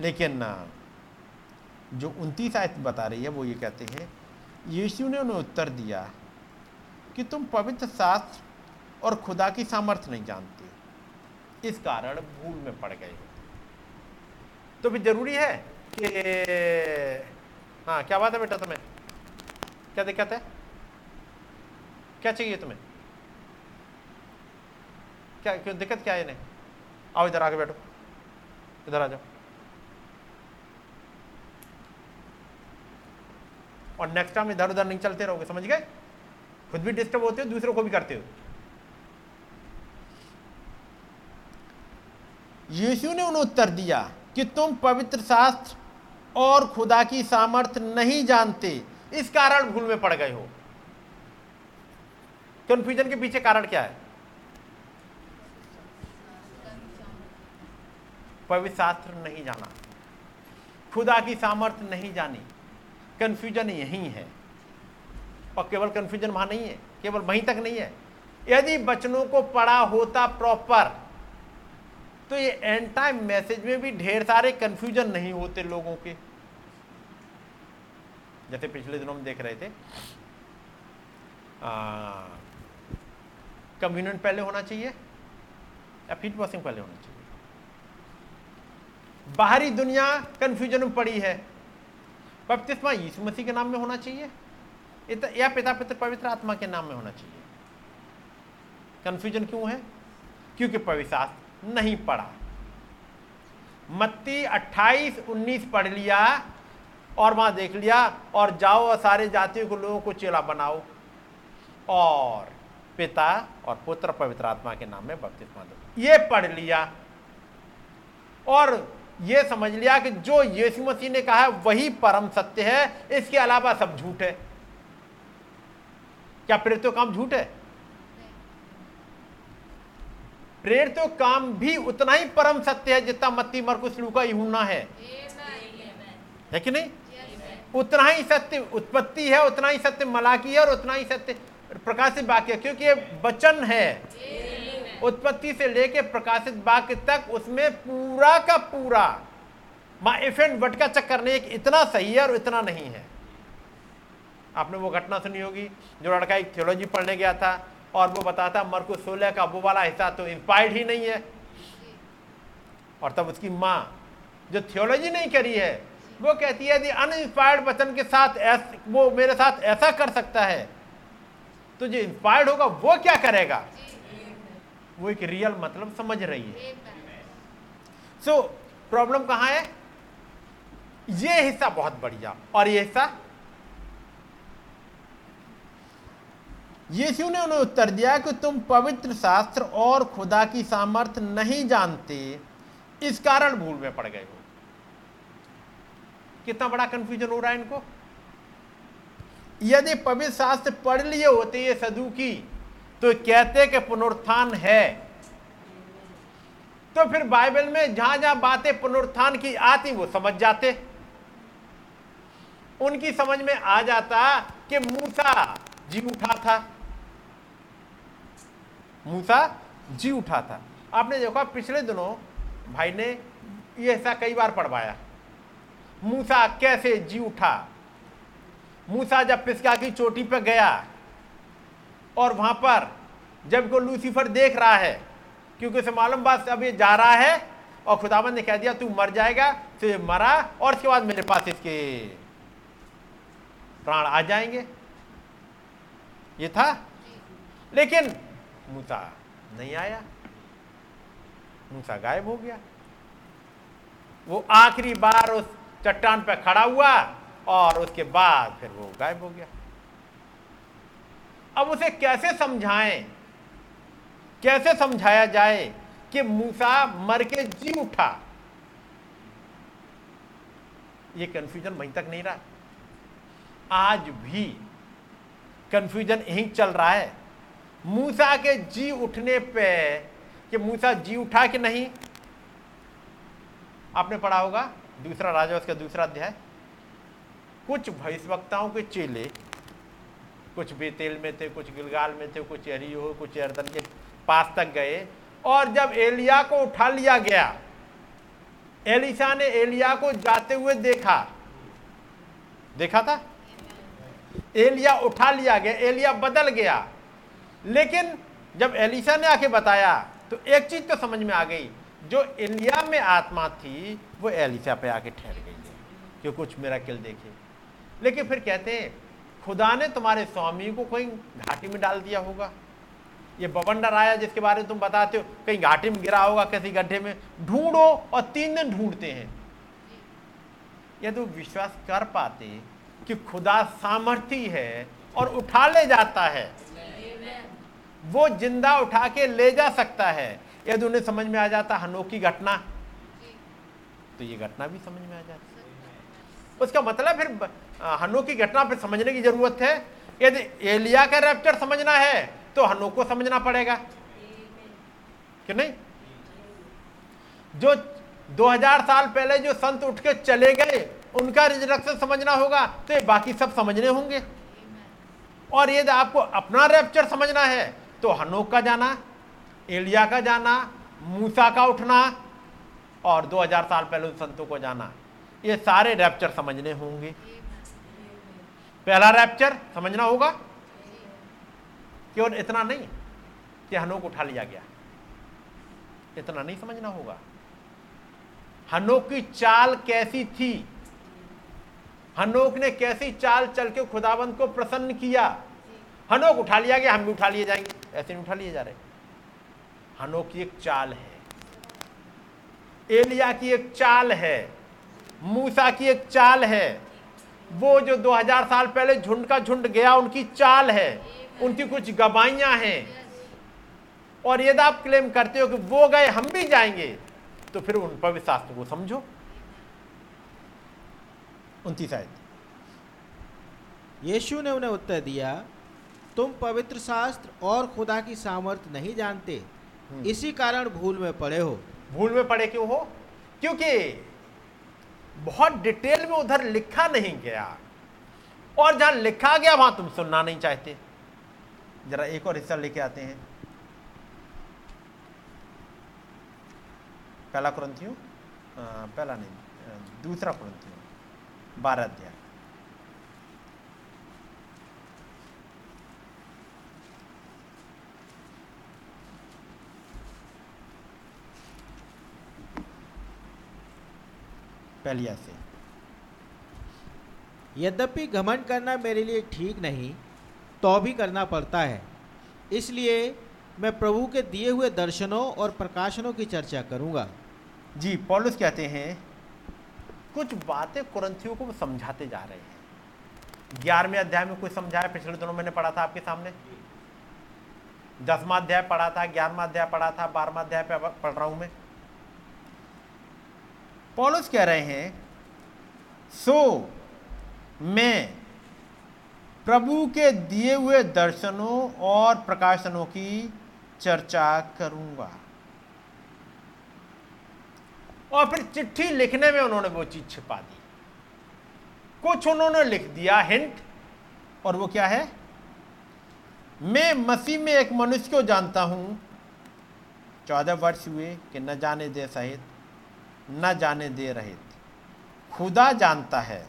लेकिन, जो उनतीस आयत बता रही है, वो ये कहते हैं, यीशु ने उन्हें उत्तर दिया कि तुम पवित्र शास्त्र और खुदा की सामर्थ्य नहीं जानते। इस कारण भूल में पड़ गए तो फिर ज़रूरी है कि हाँ क्या बात है बेटा तुम्हें? क्या दिक्कत है? क्या चाहिए तुम्हें? क्या, क्यों, दिक्कत क्या है इन्हें? आओ इधर आके बैठो। इधर आ जाओ। और नेक्स्ट टाइम इधर उधर नहीं चलते रहोगे, समझ गए? खुद भी डिस्टर्ब होते हो, दूसरों को भी करते हो। यीशु ने उन्हें उत्तर दिया कि तुम पवित्र शास्त्र और खुदा की सामर्थ्य नहीं जानते, इस कारण भूल में पड़ गए हो। कंफ्यूजन के पीछे कारण क्या है? पवित्र शास्त्र नहीं जाना। खुदा की सामर्थ्य नहीं जानी। कंफ्यूजन यही है। और केवल कंफ्यूजन वहाँ नहीं है, केवल वहीं तक नहीं है। यदि बचनों को पढ़ा होता प्रॉपर तो ये एंड टाइम मैसेज में भी ढेर सारे कंफ्यूजन नहीं होते लोगों के। जैसे पिछले दिनों में देख रहे थे कम्युनियन पहले होना चाहिए या फीट वॉशिंग पहले होना चाहिए? बाहरी दुनिया कंफ्यूजन में पड़ी है। बपतिस्मा यीशु मसीह के नाम में होना चाहिए। या पिता पिता पवित्र आत्मा के नाम में होना चाहिए। कंफ्यूजन क्यों है? क्योंकि पवित्र नहीं पढ़ा मत्ती 28 19 पढ़ लिया और वहाँ देख लिया, और जाओ और सारे जातियों को लोगों को चेला बनाओ। और पिता और पुत्र पवित्र आत्मा के नाम में बपतिस्मा दो। ये पढ़ लिया। और ये समझ लिया कि जो यीशु मसीह ने कहा है वही परम सत्य है। इसके अलावा सब झूठ है। क्या प्रेरित काम झूठ है? प्रेरित काम भी उतना ही परम सत्य है जितना मत्ती मरकुस लूका यूना है। है कि नहीं? उतना ही सत्य उत्पत्ति है उतना ही सत्य मलाकी है और उतना ही सत्य प्रकाशित वाक्य क्योंकि ये वचन है। उत्पत्ति से लेके प्रकाशित वाक्य तक उसमें पूरा का पूरा माँ इफ़ एंड वट का चक्कर नहीं इतना सही है और इतना नहीं है। आपने वो घटना सुनी होगी जो लड़का एक थियोलॉजी पढ़ने गया था और वो बताता मरको सोलह का वो वाला हिस्सा तो इंस्पायर्ड ही नहीं है। और तब उसकी माँ जो थियोलॉजी नहीं करी है वो कहती है यदि अनइंस्पायर्ड वचन के साथ ऐस, वो मेरे साथ ऐसा कर सकता है तो जो इंस्पायर्ड होगा वो क्या करेगा? वो एक रियल मतलब समझ रही है। सो so, प्रॉब्लम कहाँ है? ये हिस्सा बहुत बढ़िया। और ये हिस्सा? यीशु ने उन्हें उत्तर दिया कि तुम पवित्र शास्त्र और खुदा की सामर्थ्य नहीं जानते। इस कारण भूल में पड़ गए हो कितना बड़ा कंफ्यूजन हो रहा है इनको? यदि पवित्र शास्त्र पढ़ लिए होते ये सदु की तो कहते कि पुनरुत्थान है। तो फिर बाइबल में जहाँ जहाँ बातें पुनरुत्थान की आती, वो समझ जाते। उनकी समझ में आ जाता कि मूसा जी उठा था। मूसा जी उठा था। आपने देखा, पिछले दिनों भाई ने ये ऐसा कई बार पढ़वाया। मूसा कैसे जी उठा? मूसा जब पिस्का की चोटी पर गया और वहाँ पर जब को लूसीफर देख रहा है, क्योंकि उसे मालूम बात अब ये जा रहा है, और खुदाबंद ने कह दिया, तू मर जाएगा तो ये मरा, और उसके बाद मेरे पास इसके प्राण आ जाएँगे। ये था। लेकिन मूसा नहीं आया। मूसा गायब हो गया। वो आखिरी बार उस चट्टान पर खड़ा हुआ, और उसके बाद फिर वो गायब हो गया। अब उसे कैसे समझाएँ? कैसे समझाया जाए कि मूसा मर के जी उठा? ये कंफ्यूजन वहीं तक नहीं रहा। आज भी कंफ्यूजन यहीं चल रहा है। मूसा के जी उठने पे कि मूसा जी उठा कि नहीं? आपने पढ़ा होगा, दूसरा राजा, उसका दूसरा अध्याय। कुछ भविष्यवक्ताओं के चेले कुछ बेतेल में थे, कुछ गिलगाल में थे, कुछ एरियो कुछ एरदन के पास तक गए। और जब एलिया को उठा लिया गया, एलिशा ने एलिया को जाते हुए देखा। देखा था? एलिया उठा लिया गया, एलिया बदल गया। लेकिन जब एलिशा ने आके बताया तो एक चीज़ तो समझ में आ गई, जो एलिया में आत्मा थी, वो एलिशा पे आके ठहर गई है कुछ मेरा किल देखे। लेकिन फिर कहते हैं खुदा ने तुम्हारे स्वामी को कहीं घाटी में डाल दिया होगा। ये बवंडर आया जिसके बारे में तुम बताते हो, कहीं घाटी में गिरा होगा किसी गड्ढे में। ढूंढो और तीन दिन ढूंढते हैं। यदि तो विश्वास कर पाते कि खुदा सामर्थ्य है और उठा ले जाता है। वो ज़िंदा उठा के ले जा सकता है। यदि उन्हें समझ में आ जाता, हनोक की घटना। तो ये घटना भी समझ में आ जाती। उसका मतलब फिर हनोक की घटना पर समझने की ज़रूरत है। यदि एलिया का रैप्चर समझना है तो हनोक को समझना पड़ेगा। कि नहीं? जो 2000 साल पहले जो संत उठ के चले गए, उनका रिजरक्शन समझना होगा तो ये बाकी सब समझने होंगे। और यदि आपको अपना रैप्चर समझना है तो हनोक का जाना, एलिया का जाना, मूसा का उठना, और 2000 साल पहले उन संतों को जाना। ये सारे रैप्चर समझने होंगे। पहला रैप्चर समझना होगा? केवल इतना नहीं? कि हनोक उठा लिया गया। इतना नहीं समझना होगा। हनोक की चाल कैसी थी? हनोक ने कैसी चाल चल के खुदाबंद को प्रसन्न किया? हनोक उठा लिया गया, हम भी उठा लिए जाएँगे। ऐसे नहीं उठा लिए जा रहे। हनोक की एक चाल है। एलिया की एक चाल है। मूसा की एक चाल है। वो जो 2000 साल पहले झुंड का झुंड गया उनकी चाल है। उनकी कुछ गवाइयाँ हैं। और यदि आप क्लेम करते हो कि वो गए हम भी जाएँगे तो फिर उन पवित्र शास्त्र को समझो। उनतीस आयत। यीशु ने उन्हें उत्तर दिया तुम पवित्र शास्त्र और खुदा की सामर्थ नहीं जानते। हम्म। इसी कारण भूल में पड़े हो। भूल में पड़े क्यों हो? क्योंकि बहुत डिटेल में उधर लिखा नहीं गया। और जहाँ लिखा गया, वहाँ तुम सुनना नहीं चाहते। जरा एक और हिस्सा लेके आते हैं। पहला क्रंथियो पहला नहीं दूसरा क्रंथियो बारह अध्याय। पहलिया से। यद्यपि घमंड करना मेरे लिए ठीक नहीं तो भी करना पड़ता है। इसलिए मैं प्रभु के दिए हुए दर्शनों और प्रकाशनों की चर्चा करूँगा। जी पॉलुस कहते हैं कुछ बातें कुरंथियों को समझाते जा रहे हैं। ग्यारहवें अध्याय में कुछ समझाया पिछले दिनों मैंने पढ़ा था आपके सामने। दसवा अध्याय पढ़ा था ग्यारहवा अध्याय पढ़ा था बारहवा अध्याय पढ़ रहा हूँ मैं। पॉलुस कह रहे हैं, सो, मैं प्रभु के दिए हुए दर्शनों और प्रकाशनों की चर्चा करूँगा। और फिर चिट्ठी लिखने में उन्होंने वो चीज़ छिपा दी। कुछ उन्होंने लिख दिया हिंट, और वो क्या है? मैं मसीह में एक मनुष्य को जानता हूँ। चौदह वर्ष हुए कि न जाने दे सहित न जाने दे रहे थे। खुदा जानता है।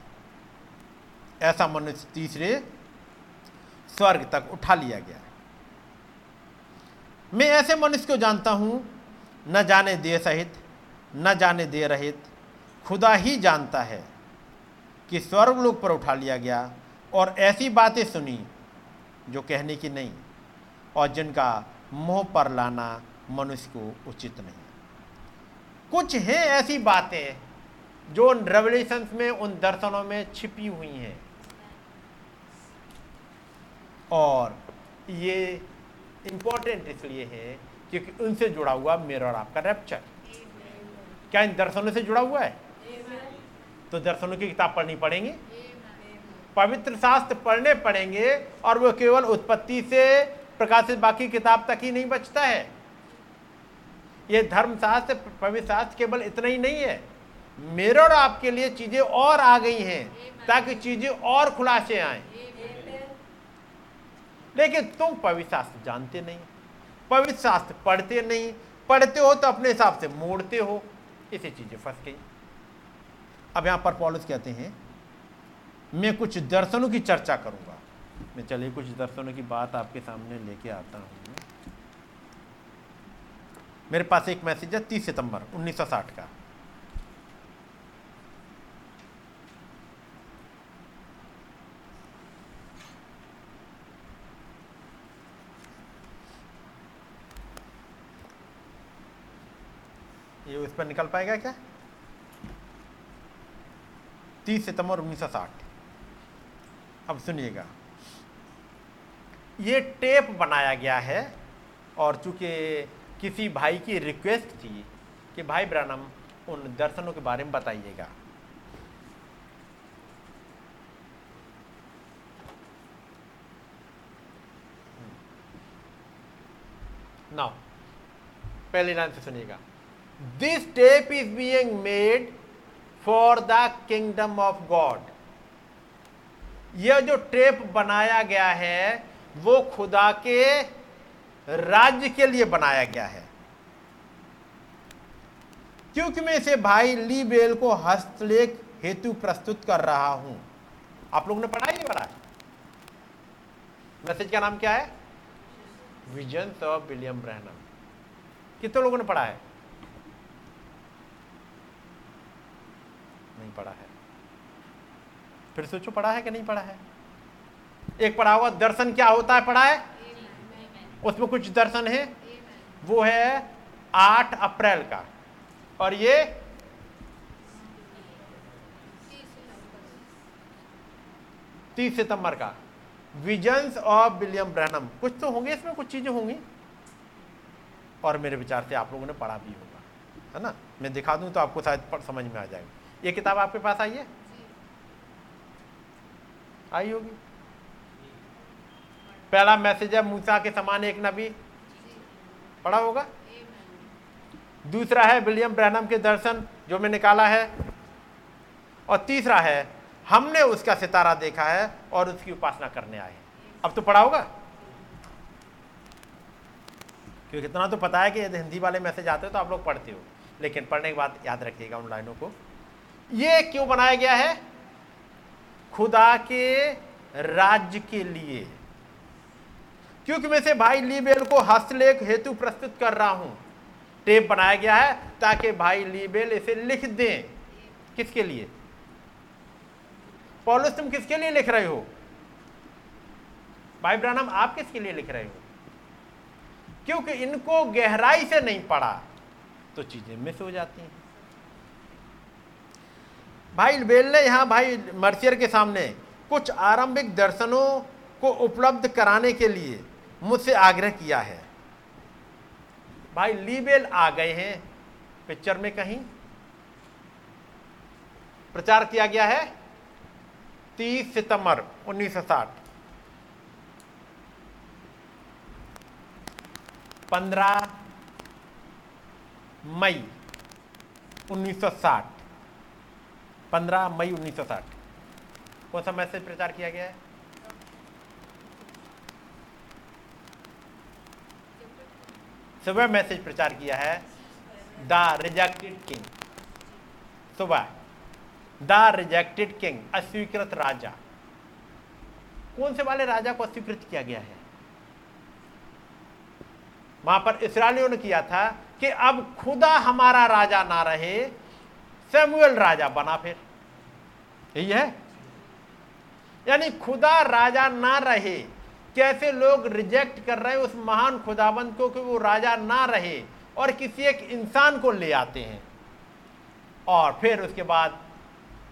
ऐसा मनुष्य तीसरे स्वर्ग तक उठा लिया गया मैं ऐसे मनुष्य को जानता हूँ, न जाने दे सहित, न जाने दे रहित, खुदा ही जानता है कि स्वर्ग लोग पर उठा लिया गया और ऐसी बातें सुनी जो कहने की नहीं और जिनका मुँह पर लाना मनुष्य को उचित नहीं। कुछ हैं ऐसी बातें जो उन रेवल्यूशन में, उन दर्शनों में छिपी हुई हैं। और ये इंपॉर्टेंट इसलिए है क्योंकि उनसे जुड़ा हुआ मेरा और आपका रैप्चर क्या इन दर्शनों से जुड़ा हुआ है? तो दर्शनों की किताब पढ़नी पड़ेगी। पवित्र शास्त्र पढ़ने पड़ेंगे और वो केवल उत्पत्ति से प्रकाशित बाकी किताब तक ही नहीं बचता है। ये धर्मशास्त्र पवित्र शास्त्र केवल इतना ही नहीं है। मेरे और आपके लिए चीज़ें और आ गई हैं ताकि चीज़ें और खुलासे आए। लेकिन तुम पवित्र शास्त्र जानते नहीं पवित्र शास्त्र पढ़ते नहीं पढ़ते हो तो अपने हिसाब से मोड़ते हो इसे चीज़ें फंस गई। अब यहाँ पर पॉलिस कहते हैं मैं कुछ दर्शनों की चर्चा करूँगा। मैं चलिए कुछ दर्शनों की बात आपके सामने लेके आता हूँ। मेरे पास एक मैसेज है तीस सितंबर 1960 का। ये उस पर निकल पाएगा क्या? 30 सितंबर 1960 अब सुनिएगा। ये टेप बनाया गया है और चूँकि किसी भाई की रिक्वेस्ट थी कि भाई ब्रानम, उन दर्शनों के बारे में बताइएगा। नाउ पहली लाइन से सुनिएगा। This tape is being made for the kingdom of God यह जो टेप बनाया गया है, वो खुदा के राज्य के लिए बनाया गया है। क्योंकि मैं इसे भाई ली बेल को हस्तलेख हेतु प्रस्तुत कर रहा हूँ। आप लोगों ने पढ़ा ही पढ़ा? मैसेज का नाम क्या है? विजन ऑफ़ विलियम ब्रहनम कितने लोगों ने पढ़ा है? नहीं पढ़ा है। फिर सोचो, पढ़ा है कि नहीं पढ़ा है? एक पढ़ा हुआ दर्शन क्या होता है? पढ़ा है। उसमें कुछ दर्शन है? वो है आठ अप्रैल का। और ये? तीस सितंबर का। विजन्स ऑफ़ विलियम ब्रहनम कुछ तो होंगे इसमें कुछ चीज़ें होंगी। और मेरे विचार से आप लोगों ने पढ़ा भी होगा है ना? मैं दिखा दूँ तो आपको शायद समझ में आ जाएगा। ये किताब आपके पास आई है? आई होगी। पहला मैसेज है, मूसा के समान एक नबी। पढ़ा होगा? दूसरा है विलियम ब्रहनम के दर्शन, जो मैं निकाला है। और तीसरा है, हमने उसका सितारा देखा है और उसकी उपासना करने आए अब तो पढ़ा होगा? क्योंकि इतना तो पता है कि यदि हिंदी वाले मैसेज आते हो तो आप लोग पढ़ते हो। लेकिन पढ़ने के बाद याद रखिएगा उन लाइनों को। ये क्यों बनाया गया है? खुदा के राज्य के लिए। क्योंकि मैं से भाई लीबेल को हस्तलेख हेतु प्रस्तुत कर रहा हूँ। टेप बनाया गया है ताकि भाई लीबेल इसे लिख दें। किसके लिए? पॉलिस, तुम किसके लिए लिख रहे हो? भाई ब्रानम, आप किसके लिए लिख रहे हो? क्योंकि इनको गहराई से नहीं पढ़ा तो चीज़ें मिस हो जाती हैं। भाई बेल ने यहाँ भाई मर्सियर के सामने कुछ आरंभिक दर्शनों को उपलब्ध कराने के लिए मुझसे आग्रह किया है। भाई लीबेल आ गए हैं पिक्चर में कहीं। प्रचार किया गया है 30 सितंबर 1960 15 मई 1960 15 मई 1960 कौन सा मैसेज प्रचार किया गया है? सुबह मैसेज प्रचार किया है, द रिजेक्टेड किंग। सुबह, द रिजेक्टेड किंग, अस्वीकृत राजा। कौन से वाले राजा को अस्वीकृत किया गया है? वहाँ पर इसराइलियों ने किया था कि अब खुदा हमारा राजा ना रहे सैमुअल राजा बना फिर। यही है? यानी खुदा राजा ना रहे कैसे लोग रिजेक्ट कर रहे हैं उस महान खुदाबंद को कि वो राजा ना रहे और किसी एक इंसान को ले आते हैं। और फिर उसके बाद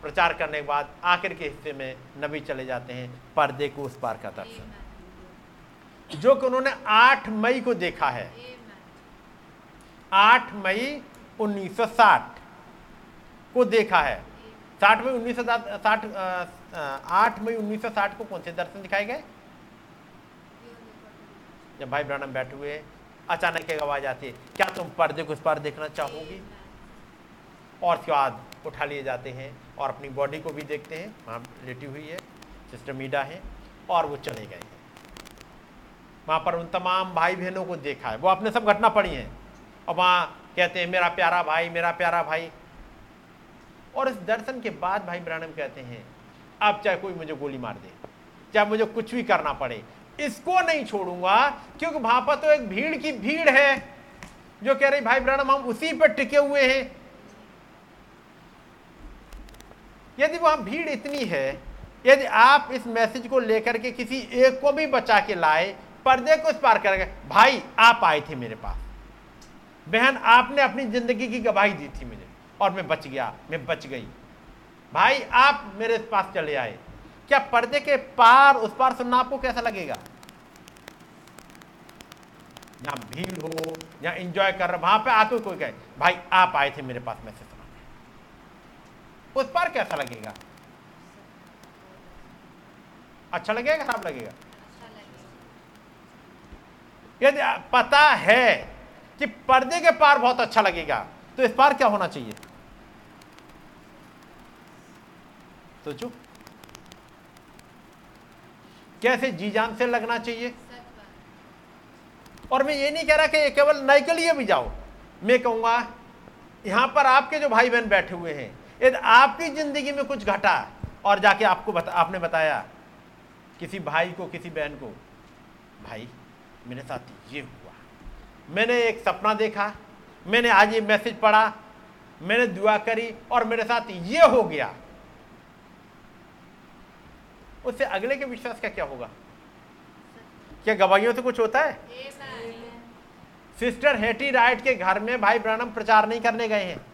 प्रचार करने के बाद आखिर के हिस्से में नबी चले जाते हैं पर्दे को उस पार का दर्शन। जो कि उन्होंने 8 मई को देखा है। 8 मई 1960 को देखा है। साठ मई उन्नीस सौ साठ आठ मई उन्नीस सौ साठ को कौन से दर्शन दिखाए गए? जब भाई ब्रानम बैठे हुए अचानक एक आवाज़ आती है, क्या तुम पर्दे को उस पार देखना चाहोगी? और उसके बाद उठा लिए जाते हैं और अपनी बॉडी को भी देखते हैं। वहाँ लेटी हुई है सिस्टर मीडा है, और वो चले गए हैं। वहाँ पर उन तमाम भाई बहनों को देखा है। वो अपने सब घटना पड़ी है। और वहाँ कहते हैं, मेरा प्यारा भाई, मेरा प्यारा भाई। और इस दर्शन के बाद भाई ब्रानम कहते हैं, अब चाहे कोई मुझे गोली मार दे, चाहे मुझे कुछ भी करना पड़े इसको नहीं छोड़ूँगा, क्योंकि वहाँ पर तो एक भीड़ की भीड़ है। जो कह रही, भाई ब्रानम हम उसी पर टिके हुए हैं। यदि वहाँ भीड़ इतनी है, यदि आप इस मैसेज को लेकर के किसी एक को भी बचा के लाए, पर्दे को इस पार कर भाई, आप आए थे मेरे पास। बहन, आपने अपनी ज़िंदगी की गवाही दी थी मुझे, और मैं बच गया, मैं बच गई। भाई, आप मेरे पास चले आए। क्या पर्दे के पार, उस पार सुनना आपको कैसा लगेगा? जहाँ भीड़ हो जहाँ इंजॉय कर रहे, वहाँ पे आके कोई कहे, भाई, आप आए थे मेरे पास मैसेज सुना उस पार कैसा लगेगा? अच्छा लगेगा, खराब लगेगा? यदि पता है कि पर्दे के पार बहुत अच्छा लगेगा तो इस पार क्या होना चाहिए? सोचो। कैसे जी जान से लगना चाहिए? और मैं ये नहीं कह रहा कि केवल नए के लिए भी जाओ। मैं कहूँगा यहाँ पर आपके जो भाई बहन बैठे हुए हैं यदि आपकी ज़िंदगी में कुछ घटा और जाके आपको बता, आपने बताया किसी भाई को किसी बहन को भाई मेरे साथ ये हुआ। मैंने एक सपना देखा मैंने आज ये मैसेज पढ़ा मैंने दुआ करी और मेरे साथ ये हो गया। उससे अगले के विश्वास का क्या होगा? क्या गवाहियों से कुछ होता है? सिस्टर हेटी राइट के घर में भाई ब्रानम प्रचार नहीं करने गए हैं।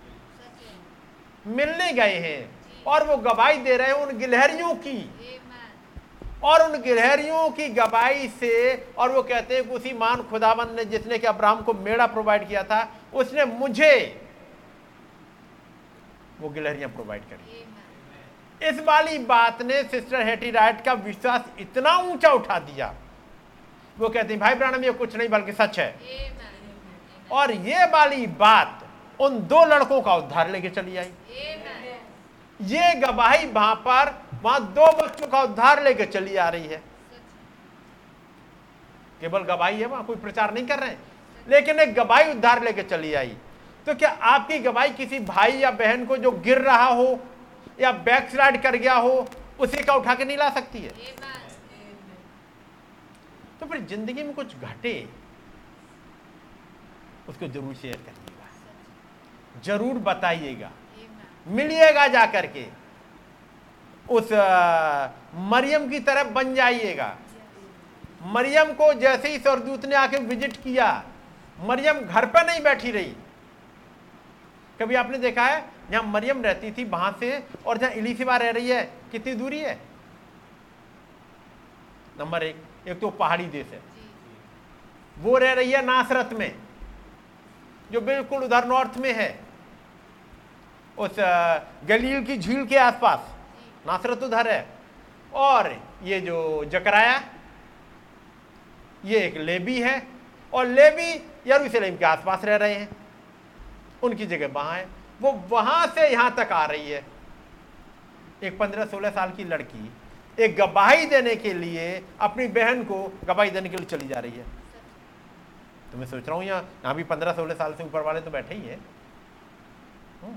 मिलने गए हैं। और वो गवाही दे रहे हैं उन गिलहरियों की। और उन गिलहरियों की गवाही से, और वो कहते हैं उसी मान खुदाबंद ने जिसने कि अब्राहम को मेड़ा प्रोवाइड किया था, उसने मुझे वो गिलहरियाँ प्रोवाइड करी। इस वाली बात ने सिस्टर हेटी राइट का विश्वास इतना ऊँचा उठा दिया। वो कहते हैं भाई ब्रानम ये कुछ नहीं बल्कि सच है। और ये वाली बात उन दो लड़कों का उद्धार लेके चली आई। ये गवाही वहाँ पर वहाँ दो बच्चों का उद्धार लेके चली आ रही है। केवल गवाही है वहाँ कोई प्रचार नहीं कर रहे हैं। लेकिन एक गवाही उद्धार लेके चली आई। तो क्या आपकी गवाही किसी भाई या बहन को जो गिर रहा हो या बैक स्लाइड कर गया हो उसी का उठा के नहीं ला सकती है। तो फिर ज़िंदगी में कुछ घटे उसको ज़रूर शेयर करिएगा। ज़रूर बताइएगा। मिलिएगा जा करके उस मरियम की तरफ़ बन जाइएगा। मरियम को जैसे ही सरदूत ने आके विज़िट किया मरियम घर पर नहीं बैठी रही। कभी आपने देखा है जहाँ मरियम रहती थी वहाँ से और जहाँ इलीसिबा रह रही है कितनी दूरी है? नंबर एक एक तो पहाड़ी देश है। वो रह रही है नासरत में जो बिल्कुल उधर नॉर्थ में है उस गलील की झील के आसपास। नासरत उधर है। और ये जो जकराया ये एक लेबी है और लेबी यरूशलेम के आसपास रह रहे हैं। उनकी जगह वहाँ है। वो वहाँ से यहाँ तक आ रही है। एक पंद्रह सोलह साल की लड़की एक गवाही देने के लिए अपनी बहन को गवाही देने के लिए चली जा रही है। तो मैं सोच रहा हूँ यहाँ यहाँ भी पंद्रह सोलह साल से ऊपर वाले तो बैठे ही है। हम्म।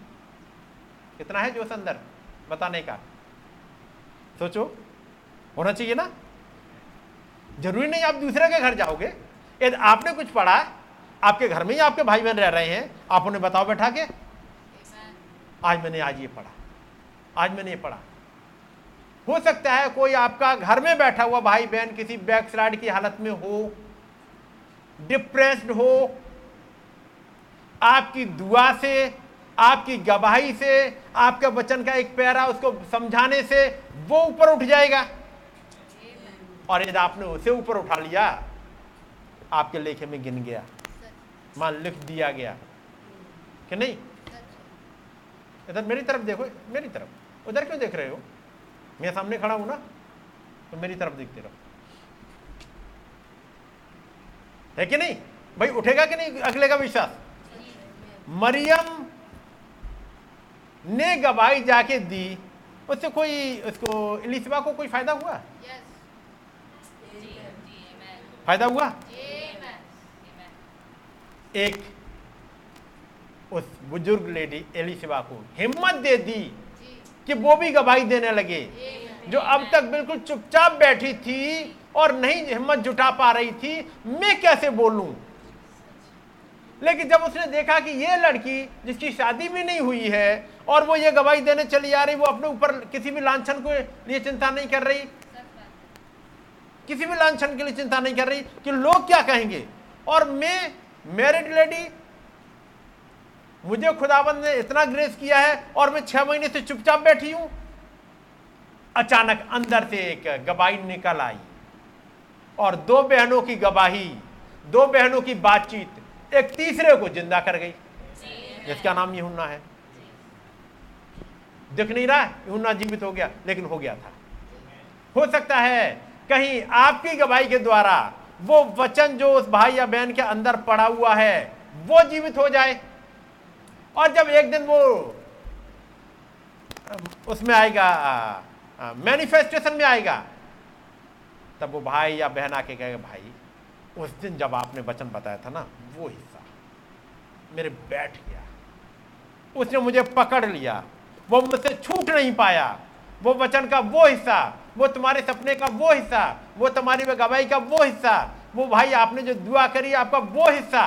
कितना है जोश अंदर? बताने का। सोचो। होना चाहिए ना। ज़रूरी नहीं आप दूसरे के घर जाओगे। यदि आपने कुछ पढ़ा आपके घर में ही आपके भाई बहन रह रहे हैं। आप उन्हें बताओ बैठा के। आज मैंने आज ये पढ़ा। आज मैंने ये पढ़ा। हो सकता है कोई आपका घर में बैठा हुआ भाई बहन किसी बैक स्लाइड की हालत में हो डिप्रेस्ड हो, आपकी दुआ से, आपकी गवाही से, आपके वचन का एक पैरा उसको समझाने से वो ऊपर उठ जाएगा। और यदि आपने उसे ऊपर उठा लिया, आपके लेखे में गिन गया। मान लिख दिया गया। कि नहीं? इधर मेरी तरफ़ देखो मेरी तरफ़। उधर क्यों देख रहे हो? मैं सामने खड़ा हूँ ना तो मेरी तरफ़ देखते रहो। है कि नहीं? भाई उठेगा कि नहीं अगले का विश्वास? मरियम ने गवाही जाके दी। उससे कोई उसको इलिसबा को कोई फ़ायदा हुआ? फ़ायदा हुआ? एक उस बुज़ुर्ग लेडी एलिसबा को हिम्मत दे दी कि वो भी गवाही देने लगे। जो अब तक बिल्कुल चुपचाप बैठी थी और नहीं हिम्मत जुटा पा रही थी मैं कैसे बोलूँ? लेकिन जब उसने देखा कि ये लड़की जिसकी शादी भी नहीं हुई है और वो ये गवाही देने चली आ रही वो अपने ऊपर किसी भी लाछन को लिए चिंता नहीं कर रही? किसी भी लाछन के लिए चिंता नहीं कर रही कि लोग क्या कहेंगे? और मैं मैरिड लेडी मुझे खुदाबंद ने इतना ग्रेस किया है और मैं छह महीने से चुपचाप बैठी हूँ। अचानक अंदर से एक गवाही निकल आई और दो बहनों की गवाही, दो बहनों की बातचीत एक तीसरे को ज़िंदा कर गई। जिसका नाम यूना है। दिख नहीं रहा यूना जीवित हो गया, लेकिन हो गया था। हो सकता है कहीं आपकी गवाही के द्वारा वो वचन जो उस भाई या बहन के अंदर पड़ा हुआ है, वो जीवित हो जाए। और जब एक दिन वो उसमें आएगा मैनिफेस्टेशन में आएगा, तब वो भाई या बहन आके कहेगा, भाई, उस दिन जब आपने वचन बताया था ना, वो हिस्सा मेरे बैठ गया। उसने मुझे पकड़ लिया, वो मुझसे छूट नहीं पाया, वो वचन का वो हिस्सा वो तुम्हारे सपने का वो हिस्सा वो तुम्हारी गवाही का वो हिस्सा वो भाई आपने जो दुआ करी आपका वो हिस्सा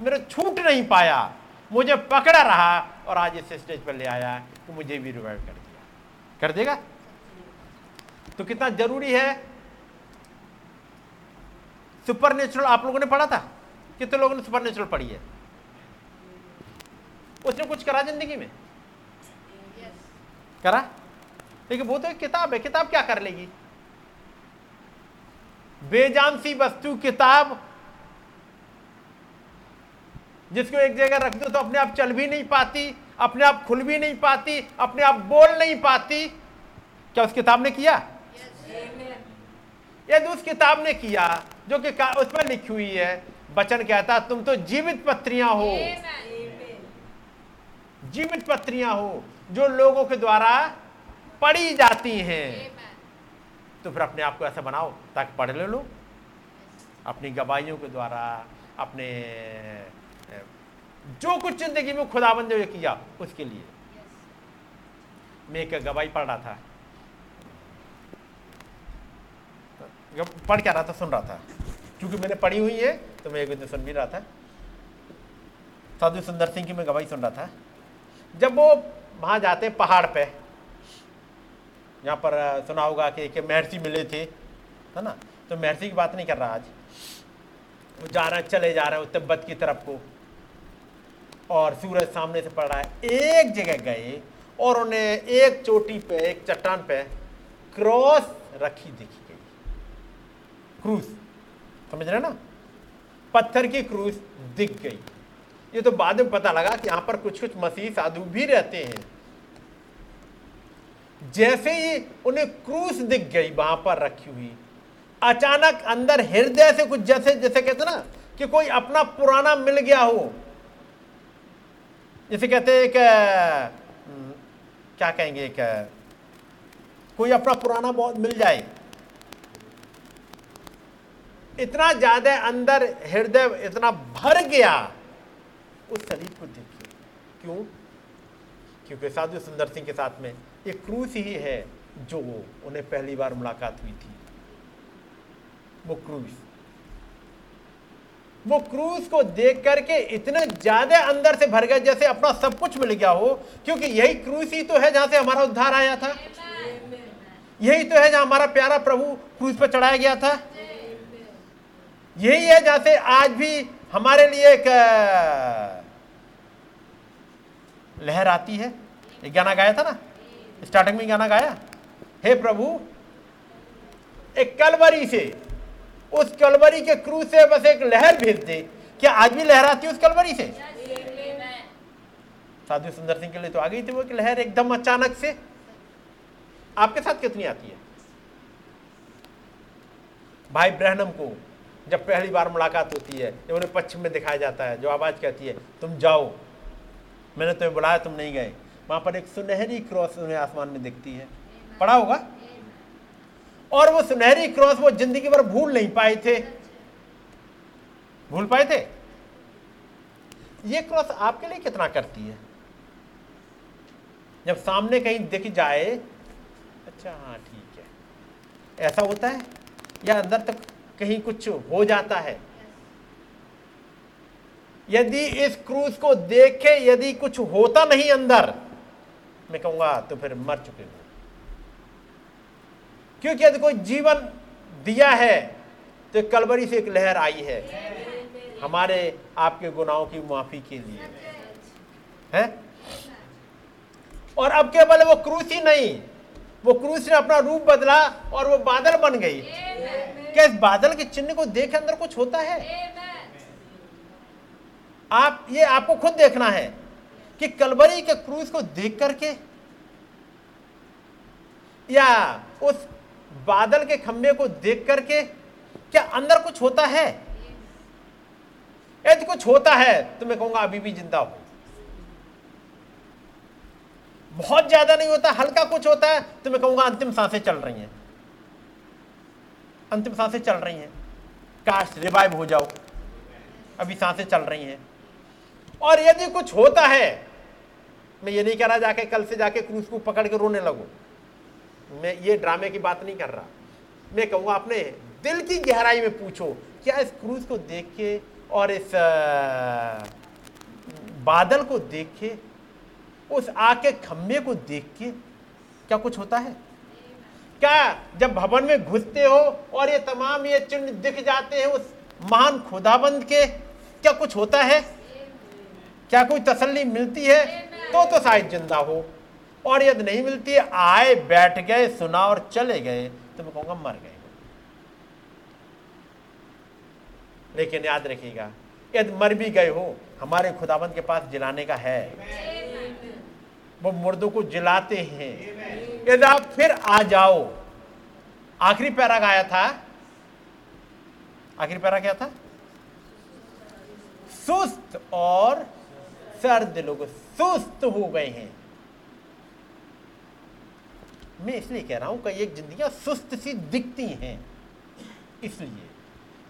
मेरे छूट नहीं पाया। मुझे पकड़ा रहा और आज इस स्टेज पर ले आया कि मुझे भी रिवाइव कर दिया। कर देगा? तो कितना ज़रूरी है? सुपर नेचुरल आप लोगों ने पढ़ा था? कितने लोगों ने सुपर नेचुरल पढ़ी है? उसने कुछ करा ज़िंदगी में? Yes. करा? लेकिन वो तो एक किताब है किताब क्या कर लेगी? बेजान सी वस्तु किताब जिसको एक जगह रख दो तो अपने आप चल भी नहीं पाती अपने आप खुल भी नहीं पाती अपने आप बोल नहीं पाती। क्या उस किताब ने किया? यदि उस किताब ने किया जो कि उस पर लिखी हुई है बचन कहता तुम तो जीवित पत्रियाँ हो। जीवित पत्रियाँ हो जो लोगों के द्वारा पढ़ी जाती हैं। तो फिर अपने आप को ऐसा बनाओ ताकि पढ़ ले लो। अपनी गवाहियों के द्वारा अपने जो कुछ ज़िंदगी में खुदाबंद जो किया उसके लिए। मैं एक गवाही पढ़ रहा था। पढ़ क्या रहा था सुन रहा था। क्योंकि मैंने पढ़ी हुई है तो मैं एक दिन सुन भी रहा था। साधु सुंदर सिंह की मैं गवाही सुन रहा था। जब वो वहाँ जाते हैं पहाड़ पे यहाँ पर सुना होगा कि एक महर्षि मिले थे, है ना? तो महर्षि की बात नहीं कर रहा आज। वो जा रहे चले जा रहे हैं तिब्बत की तरफ़ को। और सूरज सामने से पड़ रहा है, एक जगह गए और उन्हें एक चोटी पे, एक चट्टान पे क्रॉस रखी दिखी गई। क्रूस, समझ रहे ना? पत्थर की क्रूस दिख गई। ये तो बाद में पता लगा कि यहाँ पर कुछ कुछ मसीह साधु भी रहते हैं। जैसे ही उन्हें क्रूस दिख गई, वहाँ पर रखी हुई। अचानक अंदर हृदय से कुछ जैसे जैसे कहते ना, कि कोई अपना पुराना मिल गया हो। जैसे कहते हैं कि क्या कहेंगे एक, कोई अपना पुराना बहुत मिल जाए। इतना ज़्यादा अंदर हृदय इतना भर गया, उस शरीर को देखिए। क्यों? क्योंकि साधु सुंदर सिंह के साथ में एक क्रूस ही है जो उन्हें पहली बार मुलाकात हुई थी। वो क्रूस। वो क्रूज को देख करके इतने ज़्यादा अंदर से भर गया जैसे अपना सब कुछ मिल गया हो, क्योंकि यही क्रूस ही तो है जहाँ से हमारा उद्धार आया था। यही तो है जहाँ हमारा प्यारा प्रभु क्रूज पर चढ़ाया गया था। यही है जहाँ से आज भी हमारे लिए एक लहर आती है। एक गाना गाया था ना? स्टार्टिंग में गाना गाया? हे प्रभु, एक कलवरी से, उस कलवरी के क्रूज से बस एक लहर भेज दे। क्या आज भी लहराती उस कलवरी से? साधु सुंदर सिंह के लिए तो आ गई थी वो, कि लहर एकदम अचानक से। आपके साथ कितनी आती है? भाई ब्रहणम को जब पहली बार मुलाकात होती है, जब उन्हें पश्चिम में दिखाया जाता है, जो आवाज़ कहती है, तुम जाओ, मैंने तुम्हें बुलाया, तुम नहीं गए। वहाँ पर एक सुनहरी क्रॉस उन्हें आसमान में दिखती है। पढ़ा होगा? और वो सुनहरी क्रॉस वो ज़िंदगी भर भूल नहीं पाए थे। भूल पाए थे? ये क्रॉस आपके लिए कितना करती है? जब सामने कहीं दिख जाए अच्छा हाँ ठीक है। ऐसा होता है? या अंदर तक कहीं कुछ हो जाता है? यदि इस क्रूज को देखे, यदि कुछ होता नहीं अंदर मैं कहूँगा तो फिर मर चुके हो। क्योंकि यदि कोई जीवन दिया है तो कलवरी से एक लहर आई है। हमारे, आपके गुनाहों की माफ़ी के लिए। है? और अब केवल वो क्रूस ही नहीं, वो क्रूस ने अपना रूप बदला और वो बादल बन गई। क्या इस बादल के चिन्ह को देख अंदर कुछ होता है? आप, ये आपको खुद देखना है। कि कलवरी के क्रूज को देख करके, या उस बादल के खंभे को देख करके, क्या अंदर कुछ होता है? यदि कुछ होता है तो मैं कहूँगा अभी भी ज़िंदा हो। बहुत ज़्यादा नहीं होता, हल्का कुछ होता है तो मैं कहूँगा अंतिम साँसें चल रही हैं। अंतिम साँसें चल रही हैं। काश रिवाइव हो जाओ अभी साँसें चल रही हैं। और यदि कुछ होता है मैं ये नहीं कह रहा जाके कल से जाके क्रूज को पकड़ के रोने लगो। मैं ये ड्रामे की बात नहीं कर रहा। मैं कहूँगा अपने दिल की गहराई में पूछो क्या इस क्रूज को देख के और इस बादल को देख के, उस आग के खंभे को देख के क्या कुछ होता है? क्या जब भवन में घुसते हो और ये तमाम ये चिन्ह दिख जाते हैं उस महान खुदाबंद के, क्या कुछ होता है? क्या कोई तसल्ली मिलती है? तो तो शायद ज़िंदा हो। और यदि नहीं मिलती, आए, बैठ गए सुना और चले गए तो मैं कहूँगा मर गए। लेकिन याद रखिएगा, यदि मर भी गए हो, हमारे खुदाबंद के पास जिलाने का है। वो मुर्दों को जिलाते हैं। यदि आप फिर आ जाओ, आखिरी पैरा गाया था? आखिरी पैरा क्या था? सुस्त और सर्द लोग सुस्त हो गए हैं। मैं इसलिए कह रहा हूँ कि एक ज़िंदगी सुस्त सी दिखती हैं। इसलिए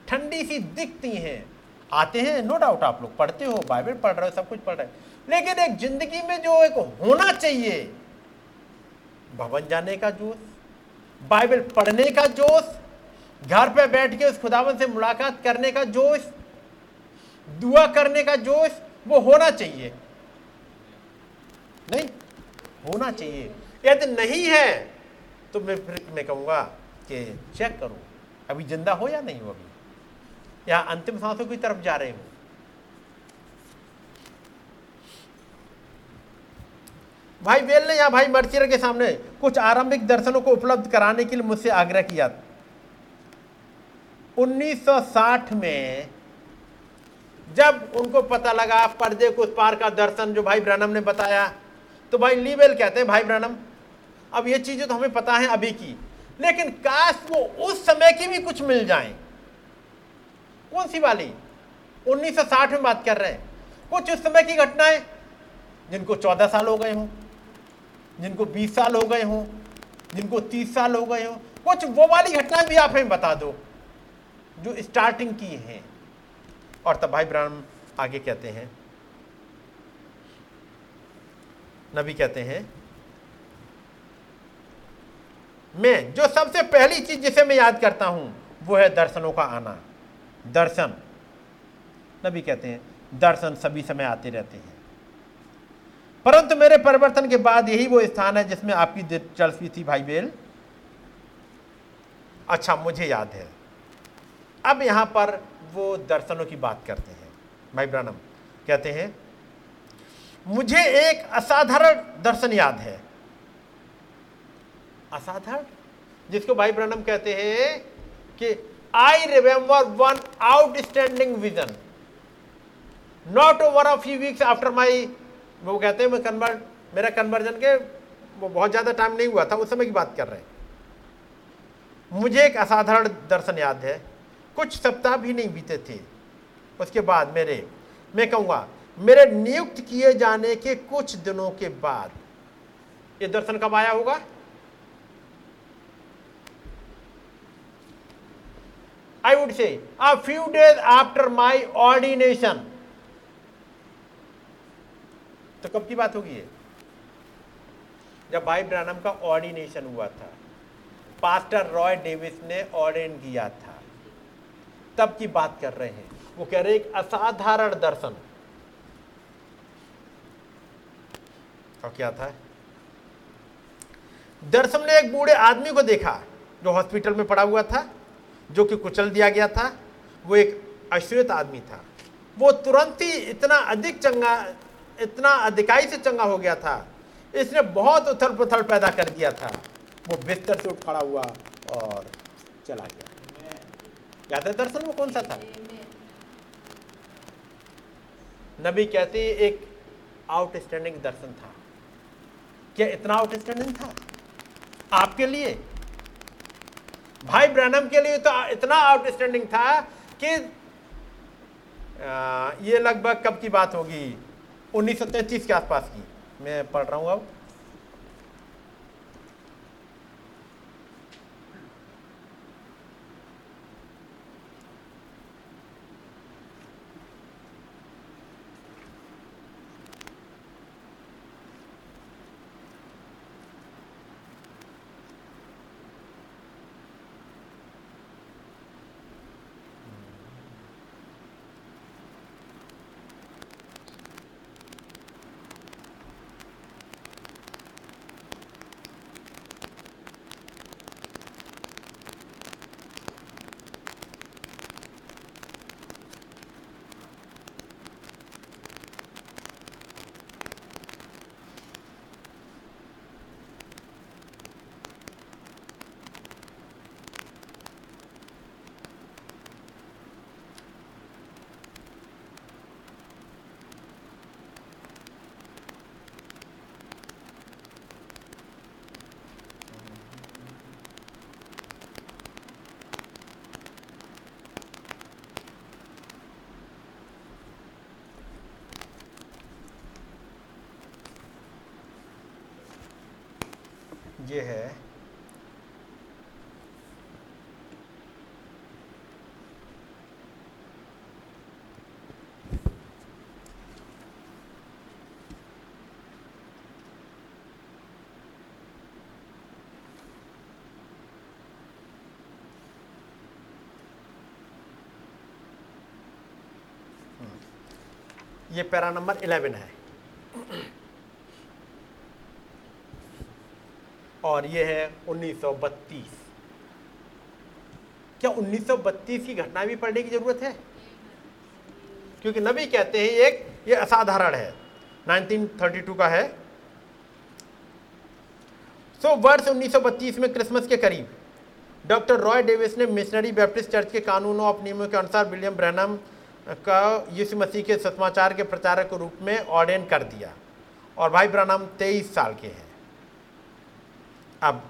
ठंडी सी दिखती हैं। आते हैं नो डाउट आप लोग पढ़ते हो, बाइबल पढ़ रहे हो, सब कुछ पढ़ रहे हो। लेकिन एक ज़िंदगी में जो एक होना चाहिए, भवन जाने का जोश, बाइबल पढ़ने का जोश, घर पे बैठ के उस खुदावन से मुलाकात करने का जोश, दुआ करने का जोश, वो होना चाहिए। नहीं, होना चाहिए। यदि नहीं है तो मैं फिर मैं कहूँगा कि चेक करो, अभी ज़िंदा हो या नहीं हो अभी? या अंतिम सांसों की तरफ़ जा रहे हो। भाई बेल ने या भाई मर्चियर के सामने कुछ आरंभिक दर्शनों को उपलब्ध कराने के लिए मुझसे आग्रह किया। 1960 में जब उनको पता लगा, पर्दे को उस पार का दर्शन जो भाई ब्रनम ने बताया तो भाई लीवेल कहते हैं, भाई ब्रनम अब ये चीज़ें तो हमें पता है अभी की, लेकिन काश वो उस समय की भी कुछ मिल जाए। कौन सी वाली? 1960 में बात कर रहे हैं। कुछ उस समय की घटनाएँ, जिनको 14 साल हो गए हों, जिनको 20 साल हो गए हों, जिनको 30 साल हो गए हों, कुछ वो वाली घटनाएँ भी आप हमें बता दो, जो स्टार्टिंग की हैं। और तब भाई ब्राह्मण आगे कहते हैं नबी कहते हैं, मैं जो सबसे पहली चीज़ जिसे मैं याद करता हूँ, वो है दर्शनों का आना। दर्शन। नबी कहते हैं, दर्शन सभी समय आते रहते हैं। परंतु मेरे परिवर्तन के बाद यही वो स्थान है जिसमें आपकी दिलचस्पी थी भाई बेल। अच्छा मुझे याद है। अब यहाँ पर वो दर्शनों की बात करते हैं। भाई ब्रानम, कहते हैं मुझे एक असाधारण दर्शन याद है। असाधारण? जिसको भाई ब्रनम कहते हैं कि I remember one outstanding vision not over a few weeks after my वो कहते हैं, मैं कन्वर्ट मेरा कन्वर्जन के वो बहुत ज़्यादा टाइम नहीं हुआ था, उस समय की बात कर रहे हैं। मुझे एक असाधारण दर्शन याद है। कुछ सप्ताह भी नहीं बीते थे। उसके बाद मेरे, मैं कहूँगा मेरे नियुक्त किए जाने के कुछ दिनों के बाद। ये दर्शन कब आया होगा? I would say a few days after my ordination तो कब की बात होगी ये? जब भाई ब्रानम का ऑर्डिनेशन हुआ था। पास्टर रॉय डेविस ने ऑर्डिन किया था। तब की बात कर रहे हैं। वो कह रहे एक असाधारण दर्शन। और क्या था? दर्शन ने एक बूढ़े आदमी को देखा जो हॉस्पिटल में पड़ा हुआ था, जो कि कुचल दिया गया था। वो एक अश्वेत आदमी था। वो तुरंत ही इतना अधिक चंगा, इतना अधिकाई से चंगा हो गया था। इसने बहुत उथल पुथल पैदा कर दिया था। वो बिस्तर से उठ खड़ा हुआ और चला गया। याद है दर्शन वो कौन सा था? नबी कहते एक आउटस्टैंडिंग दर्शन था। क्या इतना आउटस्टैंडिंग था? आपके लिए। भाई ब्रैनम के लिए तो इतना आउटस्टैंडिंग था कि ये लगभग कब की बात होगी? उन्नीस के आसपास की। मैं पढ़ रहा हूँ अब। ये है। ये पैरा नंबर इलेवन है। और ये है 1932 क्या 1932 की घटना भी पढ़ने की ज़रूरत है? क्योंकि नबी कहते हैं एक, ये असाधारण है। 1932 का है। सो, वर्ष 1932 में क्रिसमस के करीब, डॉक्टर रॉय डेविस ने मिशनरी बैप्टिस्ट चर्च के कानूनों और नियमों के अनुसार विलियम ब्रैनम का यीशु मसीह के समाचार के प्रचारक के रूप में ऑर्डेन कर दिया। और भाई ब्रैनम 23 साल के हैं। अब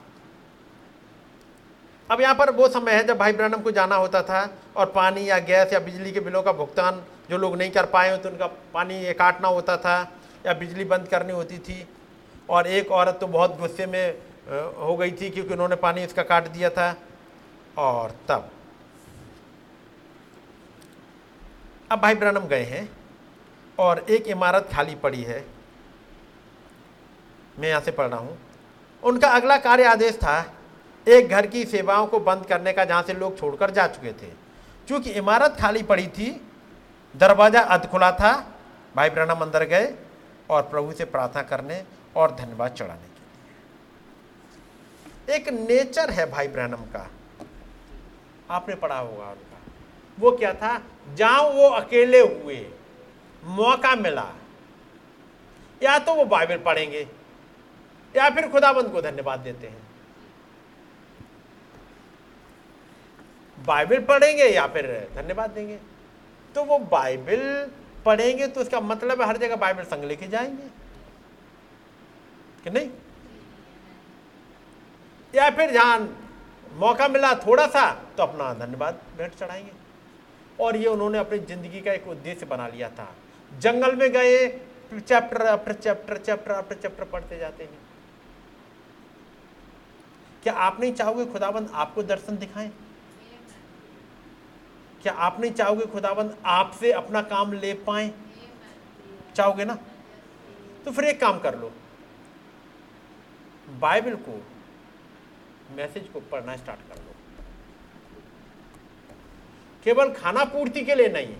अब यहाँ पर वो समय है जब भाई ब्रहणम को जाना होता था और पानी या गैस या बिजली के बिलों का भुगतान जो लोग नहीं कर पाए तो उनका पानी ये काटना होता था या बिजली बंद करनी होती थी। और एक औरत तो बहुत गुस्से में हो गई थी क्योंकि उन्होंने पानी इसका काट दिया था। और तब, अब भाई ब्रहणम गए हैं और एक इमारत खाली पड़ी है। मैं यहाँ से पढ़ रहा हूँ। उनका अगला कार्य आदेश था, एक घर की सेवाओं को बंद करने का जहाँ से लोग छोड़कर जा चुके थे। क्योंकि इमारत खाली पड़ी थी, दरवाज़ा अध खुला था, भाई ब्रहणम अंदर गए और प्रभु से प्रार्थना करने और धन्यवाद चढ़ाने के लिए। एक नेचर है भाई ब्रहणम का। आपने पढ़ा होगा उनका। वो क्या था? जहाँ वो अकेले हुए, मौका मिला, या तो वो बाइबल पढ़ेंगे या फिर खुदाबंद को धन्यवाद देते हैं? बाइबल पढ़ेंगे या फिर धन्यवाद देंगे? तो वो बाइबल पढ़ेंगे तो उसका मतलब हर जगह बाइबल संग लेके जाएँगे। कि नहीं? या फिर जहाँ मौका मिला थोड़ा सा तो अपना धन्यवाद भेंट चढ़ाएँगे। और ये उन्होंने अपनी ज़िंदगी का एक उद्देश्य बना लिया था। जंगल में गए, chapter after chapter chapter after chapter पढ़ते जाते हैं। क्या आप नहीं चाहोगे खुदाबंद आपको दर्शन दिखाएँ? क्या आप नहीं चाहोगे खुदाबंद आपसे अपना काम ले पाए? चाहोगे ना? तो फिर एक काम कर लो। बाइबल को, मैसेज को पढ़ना स्टार्ट कर लो। केवल खाना पूर्ति के लिए नहीं।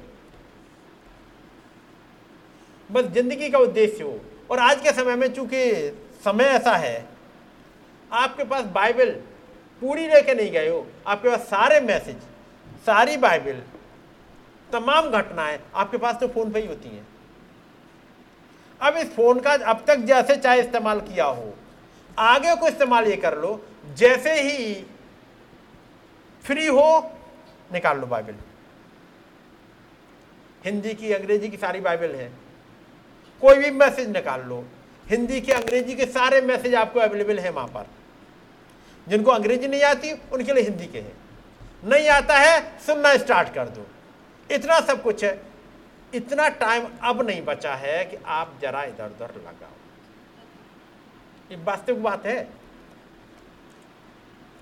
बस ज़िंदगी का उद्देश्य हो। और आज के समय में चूँकि समय ऐसा है आपके पास बाइबल पूरी लेके नहीं गए हो, आपके पास सारे मैसेज, सारी बाइबल, तमाम घटनाएँ आपके पास तो फ़ोन पे ही होती हैं। अब इस फ़ोन का अब तक जैसे चाहे इस्तेमाल किया हो, आगे को इस्तेमाल ये कर लो, जैसे ही फ्री हो, निकाल लो बाइबल। हिंदी की, अंग्रेज़ी की सारी बाइबल है। कोई भी मैसेज निकाल लो, हिंदी के, अंग्रेज़ी के सारे मैसेज आपको अवेलेबल है वहाँ पर। जिनको अंग्रेज़ी नहीं आती, उनके लिए हिंदी के हैं। नहीं आता है सुनना स्टार्ट कर दो। इतना सब कुछ है। इतना टाइम अब नहीं बचा है कि आप जरा इधर उधर लगाओ। ये वास्तविक बात है।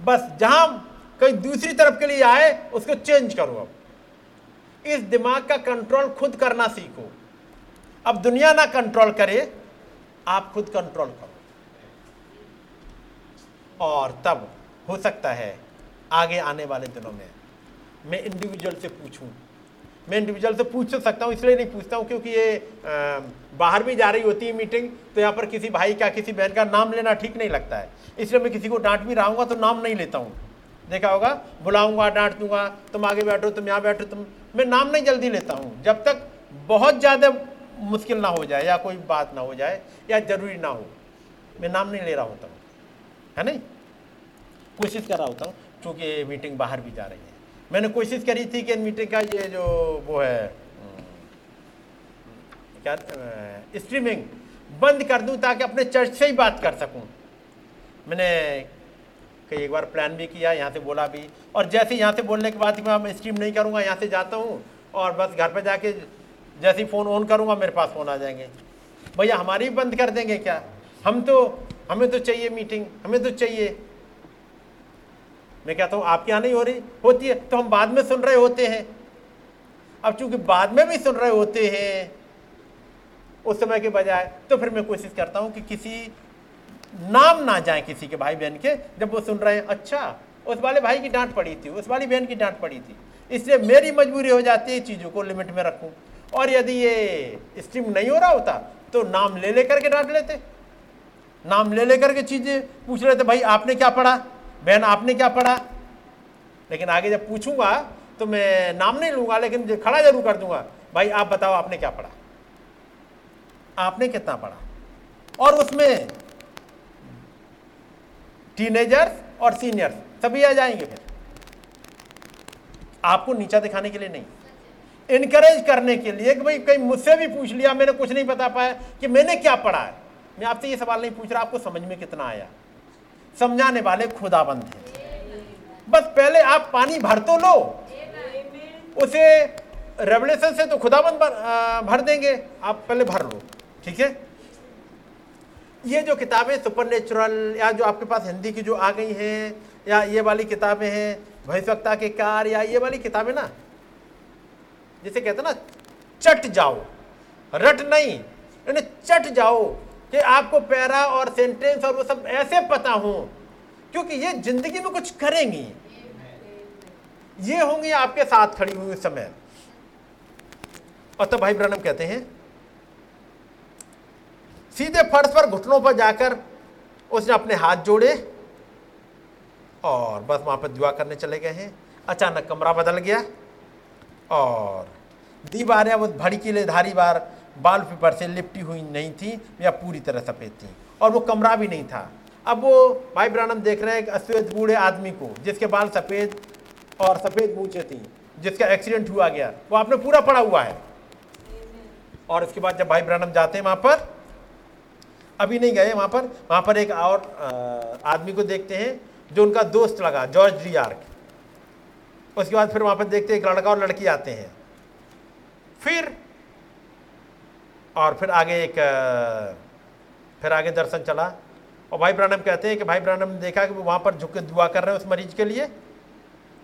बस जहाँ कहीं दूसरी तरफ़ के लिए आए, उसको चेंज करो अब। इस दिमाग का कंट्रोल खुद करना सीखो। अब दुनिया ना कंट्रोल करे, आप खुद कंट्रोल करो। और तब हो सकता है आगे आने वाले दिनों में मैं इंडिविजुअल से पूछूँ। मैं इंडिविजुअल से पूछ तो सकता हूँ, इसलिए नहीं पूछता हूँ क्योंकि ये बाहर भी जा रही होती है मीटिंग तो यहाँ पर किसी भाई का, किसी बहन का नाम लेना ठीक नहीं लगता है। इसलिए मैं किसी को डांट भी रहा तो नाम नहीं लेता हूँ। देखा होगा, बुलाऊँगा, डांट दूँगा, तुम आगे बैठो, तुम यहाँ बैठो, तुम, मैं नाम नहीं जल्दी लेता हूँ। जब तक बहुत ज़्यादा मुश्किल ना हो जाए या कोई बात ना हो जाए या ज़रूरी ना हो, मैं नाम नहीं ले रहा होता हूँ। है नहीं? कोशिश कर रहा होता हूँ क्योंकि मीटिंग बाहर भी जा रही है। मैंने कोशिश करी थी कि मीटिंग का ये जो वो है हम्म, क्या स्ट्रीमिंग बंद कर दूँ ताकि अपने चर्च से ही बात कर सकूँ। मैंने कई एक बार प्लान भी किया यहाँ से बोला भी और जैसे यहाँ से बोलने के बाद मैं स्ट्रीम नहीं करूँगा यहाँ से जाता हूँ और बस घर पर जाके जैसे ही फ़ोन ऑन करूँगा मेरे पास फ़ोन आ जाएँगे। भैया हमारी बंद कर देंगे क्या? हम तो हमें तो चाहिए मीटिंग हमें तो चाहिए। मैं कहता हूँ, आपके यहाँ नहीं हो रही? होती है। तो हम बाद में सुन रहे होते हैं। अब चूँकि बाद में भी सुन रहे होते हैं, उस समय के बजाय तो फिर मैं कोशिश करता हूँ कि किसी नाम ना जाए किसी के भाई बहन के। जब वो सुन रहे हैं अच्छा उस वाले भाई की डांट पड़ी थी, उस वाली बहन की डांट पड़ी थी। इसलिए मेरी मजबूरी हो जाती है, चीज़ों को लिमिट में रखूँ। और यदि ये स्ट्रीम नहीं हो रहा होता तो नाम ले लेकर के डांट लेते। नाम ले लेकर के चीज़ें पूछ रहे थे, भाई, आपने क्या पढ़ा? बहन, आपने क्या पढ़ा? लेकिन आगे जब पूछूँगा तो मैं नाम नहीं लूँगा, लेकिन खड़ा ज़रूर कर दूँगा, भाई, आप बताओ, आपने क्या पढ़ा? आपने कितना पढ़ा? और उसमें टीनेजर्स और सीनियर्स सभी आ जाएँगे फिर। आपको नीचा दिखाने के लिए नहीं। इनकरेज करने के लिए कि, भाई, कहीं मुझसे भी पूछ लिया, मैंने कुछ नहीं बता पाया कि मैंने क्या पढ़ा है? मैं आपसे ये सवाल नहीं पूछ रहा, आपको समझ में कितना आया? समझाने वाले खुदाबंद हैं। बस पहले आप पानी भर तो लो। उसे रेवलेशन से तो खुदाबंद भर देंगे। आप पहले भर लो, ठीक है? ये जो किताबें सुपर नेचुरल या जो आपके पास हिंदी की जो आ गई हैं, या ये वाली किताबें हैं, भविष्यवक्ता के कार या ये वाली किताबें ना, जिसे कहते ना, चट जाओ। रट नहीं चट जाओ। कि आपको पैरा और सेंटेंस और वो सब ऐसे पता हो, क्योंकि ये ज़िंदगी में कुछ करेंगी। ये होंगी आपके साथ खड़ी हुई समय। और तब भाई ब्रनम कहते हैं, सीधे फर्श पर घुटनों पर जाकर उसने अपने हाथ जोड़े और बस वहाँ पर दुआ करने चले गए हैं। अचानक कमरा बदल गया और दीवारें वो भड़कीले धारी बार बाल पेपर से लिपटी हुई नहीं थी, या पूरी तरह सफ़ेद थी। और वो कमरा भी नहीं था। अब वो भाई ब्रानम देख रहे हैं एक अश्वेत बूढ़े आदमी को, जिसके बाल सफ़ेद और सफ़ेद मूछे थी, जिसका एक्सीडेंट हुआ गया। वो आपने पूरा पड़ा हुआ है। और इसके बाद जब भाई ब्रानम जाते हैं वहाँ पर, अभी नहीं गए वहाँ पर वहाँ पर एक और आदमी को देखते हैं, जो उनका दोस्त लगा, जॉर्ज डियार्क उसके बाद फिर वहाँ पर देखते हैं एक लड़का और लड़की आते हैं। फिर और फिर आगे एक फिर आगे दर्शन चला। और भाई ब्रानम कहते हैं कि भाई ब्रानम ने देखा कि वो वहाँ पर झुक के दुआ कर रहे हैं उस मरीज़ के लिए।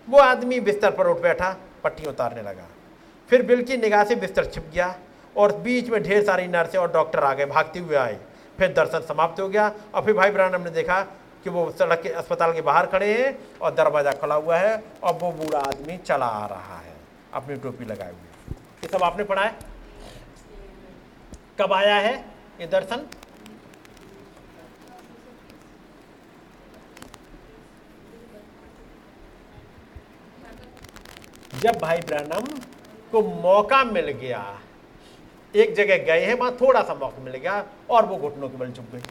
वो आदमी बिस्तर पर उठ बैठा, पट्टी उतारने लगा। फिर बिल की निगाह से बिस्तर छिप गया और बीच में ढेर सारी नर्सें और डॉक्टर आ गए, भागते हुए आए। फिर दर्शन समाप्त हो गया और फिर भाई ब्रानम ने देखा कि वो सड़क के अस्पताल के बाहर खड़े हैं और दरवाज़ा खुला हुआ है और वो बूढ़ा आदमी चला आ रहा है, अपनी टोपी लगाए हुए। ये सब आपने पढ़ा है? कब आया है ये दर्शन? जब भाई ब्रहणम को मौका मिल गया, एक जगह गए हैं, वहाँ थोड़ा सा मौका मिल गया और वो घुटनों के बल चुप गए।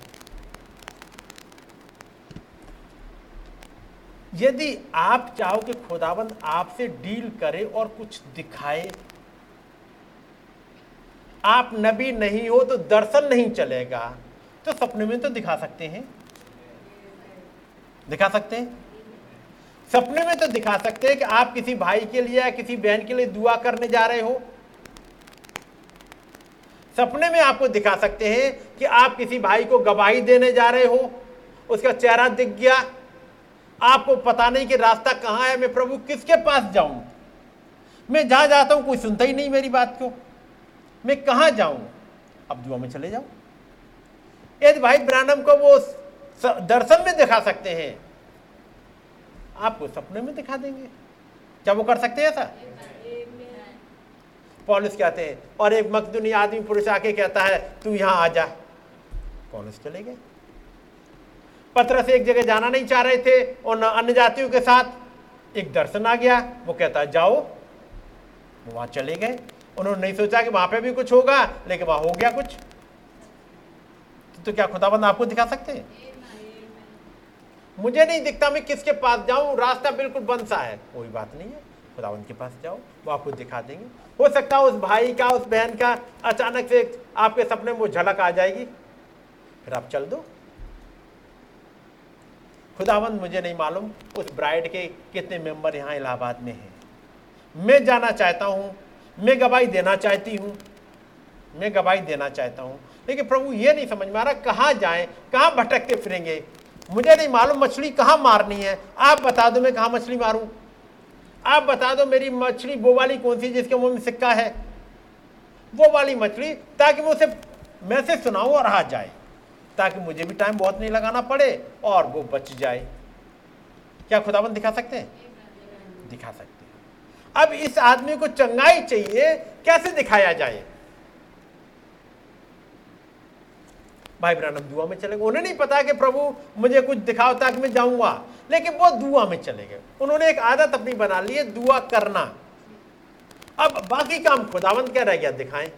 यदि आप चाहो कि खुदाबंद आपसे डील करे और कुछ दिखाए आप नबी नहीं हो तो दर्शन नहीं चलेगा। तो सपने में तो दिखा सकते हैं। दिखा सकते हैं? सपने में तो दिखा सकते हैं कि आप किसी भाई के लिए या किसी बहन के लिए दुआ करने जा रहे हो। सपने में आपको दिखा सकते हैं कि आप किसी भाई को गवाही देने जा रहे हो। उसका चेहरा दिख गया। आपको पता नहीं कि रास्ता कहाँ है। मैं प्रभु किसके पास जाऊँ? मैं जहाँ जाता हूँ, कोई सुनता ही नहीं मेरी बात को। मैं कहा जाऊँ? अब दुआ में चले जाऊँ। यदि भाई ब्रानम को वो दर्शन में दिखा सकते हैं, आपको सपने में दिखा देंगे। क्या वो कर सकते हैं ऐसा? पॉलिस कहते हैं, और एक मकदूनी आदमी पुरुष आके कहता है, तू यहाँ आ जा। पॉलिस चले गए। पत्र से एक जगह जाना नहीं चाह रहे थे और अन्य जातियों के साथ एक दर्शन आ गया। वो कहता है जाओ वहाँ चले गए। उन्होंने नहीं सोचा कि वहाँ पे भी कुछ होगा लेकिन वहाँ हो गया कुछ। तो, क्या खुदाबंद आपको दिखा सकते हैं? मुझे नहीं दिखता मैं किसके पास जाऊँ रास्ता बिल्कुल बंद सा है। कोई बात नहीं है खुदावंत के पास जाओ वो आपको दिखा देंगे। हो सकता है उस भाई का उस बहन का अचानक से आपके सपने में झलक आ जाएगी। फिर आप चल दो। खुदावंत मुझे नहीं मालूम उस ब्राइड के कितने मेंबर यहाँ इलाहाबाद में हैं। मैं जाना चाहता हूँ मैं गवाही देना चाहती हूँ। मैं गवाही देना चाहता हूँ। लेकिन प्रभु ये नहीं समझ में आ रहा कहाँ जाएँ, कहाँ भटकते फिरेंगे? मुझे नहीं मालूम मछली कहाँ मारनी है। आप बता दो मैं कहाँ मछली मारूं? आप बता दो मेरी मछली वो वाली कौन सी जिसके मुँह में सिक्का है? वो वाली मछली, ताकि मैं उसे मैसेज सुनाऊं और हाथ जाए। ताकि मुझे भी टाइम बहुत नहीं लगाना पड़े और वो बच जाए। क्या खुदाबंद दिखा सकते हैं? दिखा सकते अब इस आदमी को चंगाई चाहिए, कैसे दिखाया जाए? भाई ब्रानम दुआ में चले गए। उन्हें नहीं पता कि प्रभु, मुझे कुछ दिखाओ ताकि मैं जाऊँगा। लेकिन वो दुआ में चले गए। उन्होंने एक आदत अपनी बना ली है, दुआ करना। अब बाकी काम खुदावंत क्या रह गया दिखाएँ।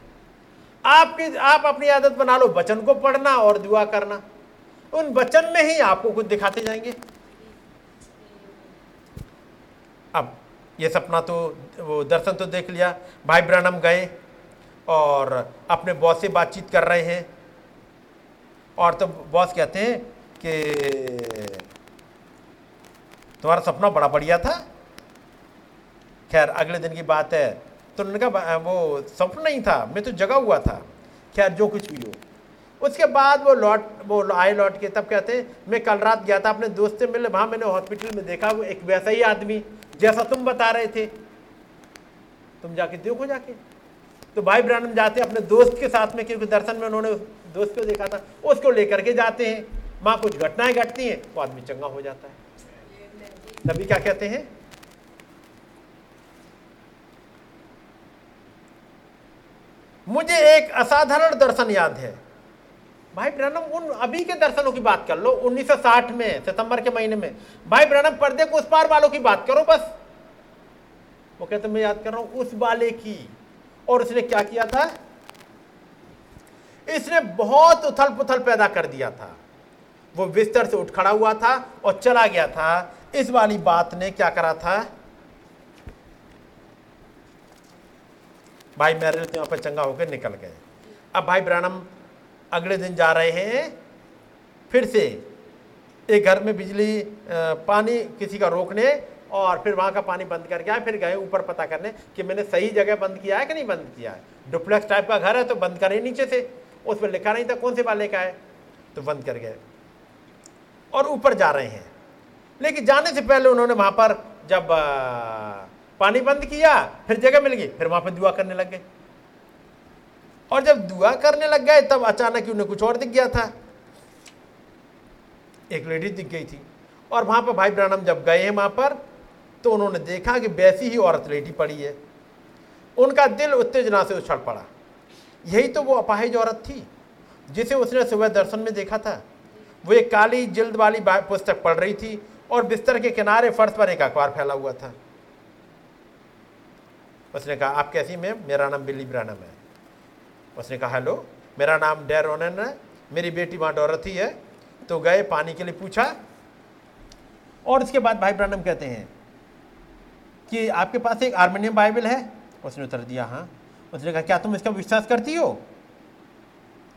आपकी, आप अपनी आदत बना लो बचन को पढ़ना और दुआ करना। उन बचन में ही आपको कुछ दिखाते जाएँगे। अब ये सपना तो वो दर्शन तो देख लिया, भाई ब्रानम गए और अपने बॉस से बातचीत कर रहे हैं। और तो बॉस कहते हैं कि, तुम्हारा सपना बड़ा बढ़िया था। खैर, अगले दिन की बात है। तो उन्होंने कहा, वो सपना नहीं था, मैं तो जगा हुआ था। खैर, जो कुछ भी हो। उसके बाद वो लौट, वो आए लौट के तब कहते हैं मैं कल रात गया था अपने दोस्त से मिले वहाँ मैंने हॉस्पिटल में देखा, वो एक वैसा ही आदमी, जैसा तुम बता रहे थे। तुम जाके देखो जाके। तो भाई ब्रानम जाते अपने दोस्त के साथ में, क्योंकि दर्शन में उन्होंने दोस्त को देखा था, उसको लेकर के जाते हैं। माँ कुछ घटनाएँ घटती हैं, वो आदमी चंगा हो जाता है। तभी क्या कहते हैं? मुझे एक असाधारण दर्शन याद है। भाई ब्रनम उन अभी के दर्शनों की बात कर लो 1960 में, सितंबर के महीने में। भाई ब्रनम पर्दे को उस पार वालों की बात करो बस। वो कहते, मैं याद कर रहा हूँ, उस वाले की। और उसने क्या किया था? इसने बहुत उथल पुथल पैदा कर दिया था। वो बिस्तर से उठ खड़ा हुआ था और चला गया था। इस वाली बात ने क्या करा था? भाई, मेरे तो यहाँ पर चंगा होकर निकल गए। अब भाई ब्रानम अगले दिन जा रहे हैं। फिर से एक घर में बिजली पानी किसी का रोकने और फिर वहाँ का पानी बंद करके आए, फिर गए ऊपर पता करने कि मैंने सही जगह बंद किया है कि नहीं बंद किया है। डुप्लेक्स टाइप का घर है तो बंद करें नीचे से। उस पर लिखा नहीं था कौन से वाले का है तो बंद कर गए। और ऊपर जा रहे हैं। लेकिन जाने से पहले उन्होंने वहाँ पर जब पानी बंद किया, फिर जगह मिल गई, फिर वहाँ पर दुआ करने लग गए। और जब दुआ करने लग गए, तब अचानक ही उन्हें कुछ और दिख गया था। एक लेडी दिख गई थी और वहाँ पर भाई ब्रानम जब गए हैं वहाँ पर तो उन्होंने देखा कि वैसी ही औरत लेटी पड़ी है। उनका दिल उत्तेजना से उछल पड़ा। यही तो वो अपाहिज औरत थी, जिसे उसने सुबह दर्शन में देखा था। वो एक काली जिल्द वाली पुस्तक पढ़ रही थी और बिस्तर के किनारे फर्श पर एक अखबार फैला हुआ था। उसने कहा, आप कैसी, मैम? मेरा नाम बिल्ली ब्रानम है। उसने कहा, हेलो, मेरा नाम डेर है, मेरी बेटी वहाँ डोरथी है। तो गए, पानी के लिए पूछा। और उसके बाद भाई ब्रानम कहते हैं कि, आपके पास एक आर्मेनियम बाइबल है? उसने उत्तर दिया हाँ। उसने कहा, क्या तुम इसका विश्वास करती हो?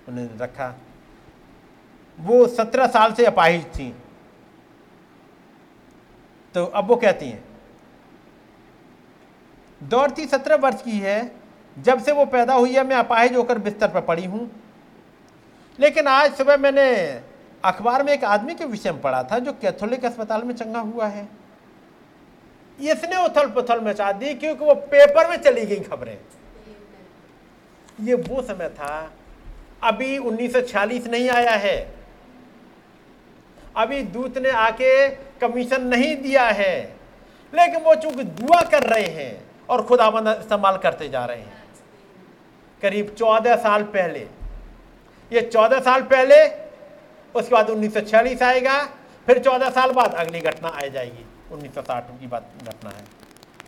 उन्होंने रखा। वो सत्रह साल से अपाहिज थी। तो अब वो कहती हैं दौड़ती सत्रह वर्ष की है जब से वो पैदा हुई है, मैं अपाहिज होकर बिस्तर पर पड़ी हूँ। लेकिन आज सुबह मैंने अखबार में एक आदमी के विषय में पढ़ा था, जो कैथोलिक अस्पताल में चंगा हुआ है। इसने उथल पुथल मचा दी, क्योंकि वो पेपर में चली गई खबरें। ये वो समय था, अभी 1946 नहीं आया है। अभी दूत ने आके कमीशन नहीं दिया है। लेकिन वो चूँकि दुआ कर रहे हैं और खुदाबंद इस्तेमाल करते जा रहे हैं। करीब चौदह साल पहले। ये चौदह साल पहले, उसके बाद 1946 आएगा, फिर चौदह साल बाद अगली घटना आ जाएगी। 1960 की बात घटना है।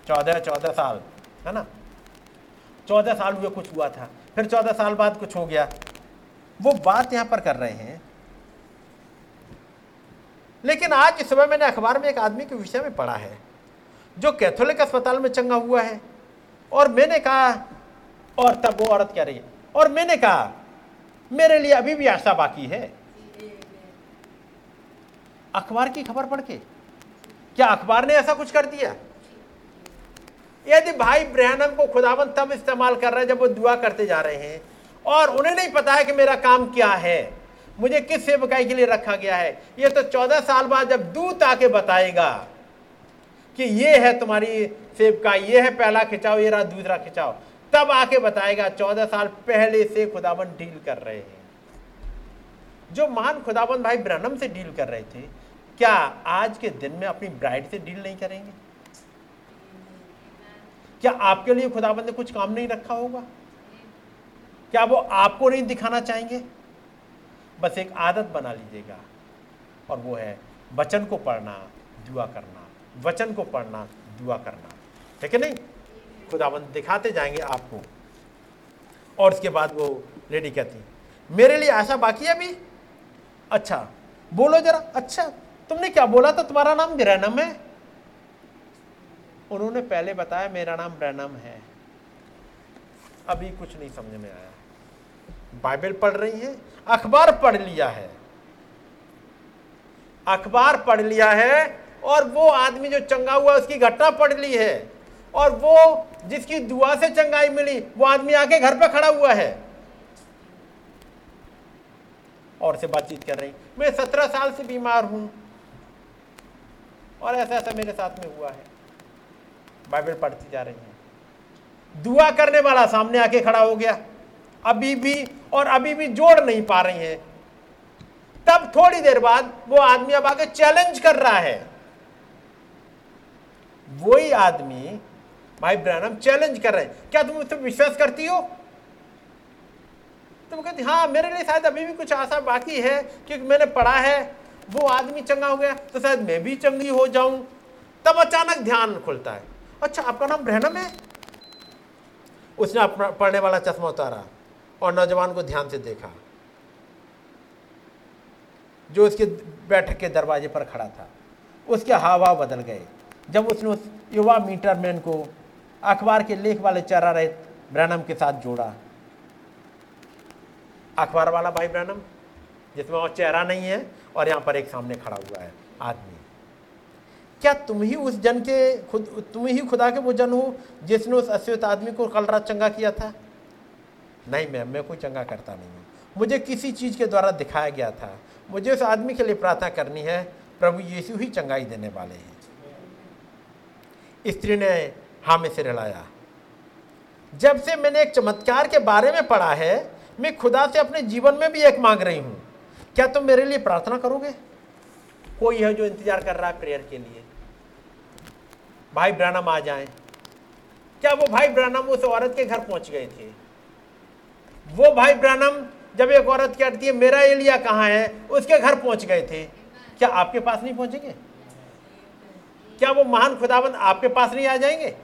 चौदह चौदह साल, है ना? चौदह साल हुए, कुछ हुआ था। फिर चौदह साल बाद कुछ हो गया। वो बात यहाँ पर कर रहे हैं। लेकिन आज इस समय मैंने अखबार में एक आदमी के विषय में पढ़ा है, जो कैथोलिक अस्पताल में चंगा हुआ है। और मैंने कहा और तब वो औरत कह रही है, और मैंने कहा, मेरे लिए अभी भी आशा बाकी है। अखबार की खबर पढ़ के, क्या अखबार ने ऐसा कुछ कर दिया? यदि भाई ब्रहणम को खुदावन तब इस्तेमाल कर रहे हैं जब वो दुआ करते जा रहे हैं, और उन्हें नहीं पता है कि मेरा काम क्या है, मुझे किस सेवकाई के लिए रखा गया है, ये तो चौदह साल बाद जब दूत आके बताएगा कि ये है तुम्हारी सेवकाई, ये है पहला खिंचाओ ये रहा दूसरा खिंचाओ तब आके बताएगा, चौदह साल पहले से खुदावन डील कर रहे हैं। जो महान खुदाबंद भाई ब्रनम से डील कर रहे थे, क्या आज के दिन में अपनी ब्राइड से डील नहीं करेंगे? क्या आपके लिए खुदाबंद ने कुछ काम नहीं रखा होगा? क्या वो आपको नहीं दिखाना चाहेंगे? बस एक आदत बना लीजिएगा, और वो है वचन को पढ़ना, दुआ करना। वचन को पढ़ना, दुआ करना। ठीक है नहीं? खुदाबंद दिखाते जाएँगे आपको। और उसके बाद वो लेडी कहती मेरे लिए आशा बाकी है अभी? अच्छा बोलो जरा अच्छा तुमने क्या बोला था तुम्हारा नाम ब्रैनम है? उन्होंने पहले बताया मेरा नाम ब्रैनम है। अभी कुछ नहीं समझ में आया। बाइबल पढ़ रही है, अखबार पढ़ लिया है। अखबार पढ़ लिया है और वो आदमी जो चंगा हुआ उसकी घटना पढ़ ली है। और वो जिसकी दुआ से चंगाई मिली, वो आदमी आके घर पर खड़ा हुआ है। और से बातचीत कर रही, मैं सत्रह साल से बीमार हूँ और ऐसा ऐसा मेरे साथ में हुआ है। बाइबल पढ़ती जा रही है। दुआ करने वाला सामने आके खड़ा हो गया। अभी भी और अभी भी जोड़ नहीं पा रही है। तब थोड़ी देर बाद वो आदमी अब आके चैलेंज कर रहा है। वही आदमी भाई ब्रैनम चैलेंज कर रहे हैं। क्या तुम मुझसे विश्वास करती हो? तो वो कहती हाँ मेरे लिए शायद अभी भी कुछ आशा बाकी है, क्योंकि मैंने पढ़ा है। वो आदमी चंगा हो गया तो शायद मैं भी चंगी हो जाऊँ। तब अचानक ध्यान खुलता है। अच्छा आपका नाम ब्रहणम है? उसने अपना पढ़ने वाला चश्मा उतारा और नौजवान को ध्यान से देखा, जो उसके बैठक के दरवाजे पर खड़ा था। उसके हाव भाव बदल गए। जब उसने उस युवा मीटरमैन को अखबार के लेख वाले चरा रहे ब्रैनम के साथ जोड़ा। अखबार वाला भाई ब्रैनम, जिसमें और चेहरा नहीं है और यहाँ पर एक सामने खड़ा हुआ है, आदमी। क्या तुम ही उस जन के खुद, तुम ही खुदा के वो जन हो जिसने उस अश्वेत आदमी को कल रात चंगा किया था? नहीं मैम, मैं कोई चंगा करता नहीं हूँ। मुझे किसी चीज़ के द्वारा दिखाया गया था। मुझे उस आदमी के लिए प्रार्थना करनी है, प्रभु यीशु ही चंगाई देने वाले हैं। स्त्री ने हाँ में से रलाया जब से मैंने एक चमत्कार के बारे में पढ़ा है, मैं खुदा से अपने जीवन में भी एक मांग रही हूँ। क्या तुम मेरे लिए प्रार्थना करोगे? कोई है जो इंतज़ार कर रहा है प्रेयर के लिए? भाई ब्रानम, आ जाए। क्या वो भाई ब्रानम उस औरत के घर पहुँच गए थे? वो भाई ब्रानम जब एक औरत कहती है मेरा एलिया कहाँ है? उसके घर पहुँच गए थे। क्या आपके पास नहीं पहुँचेंगे? क्या वो महान खुदाबंद आपके पास नहीं आ जाएँगे?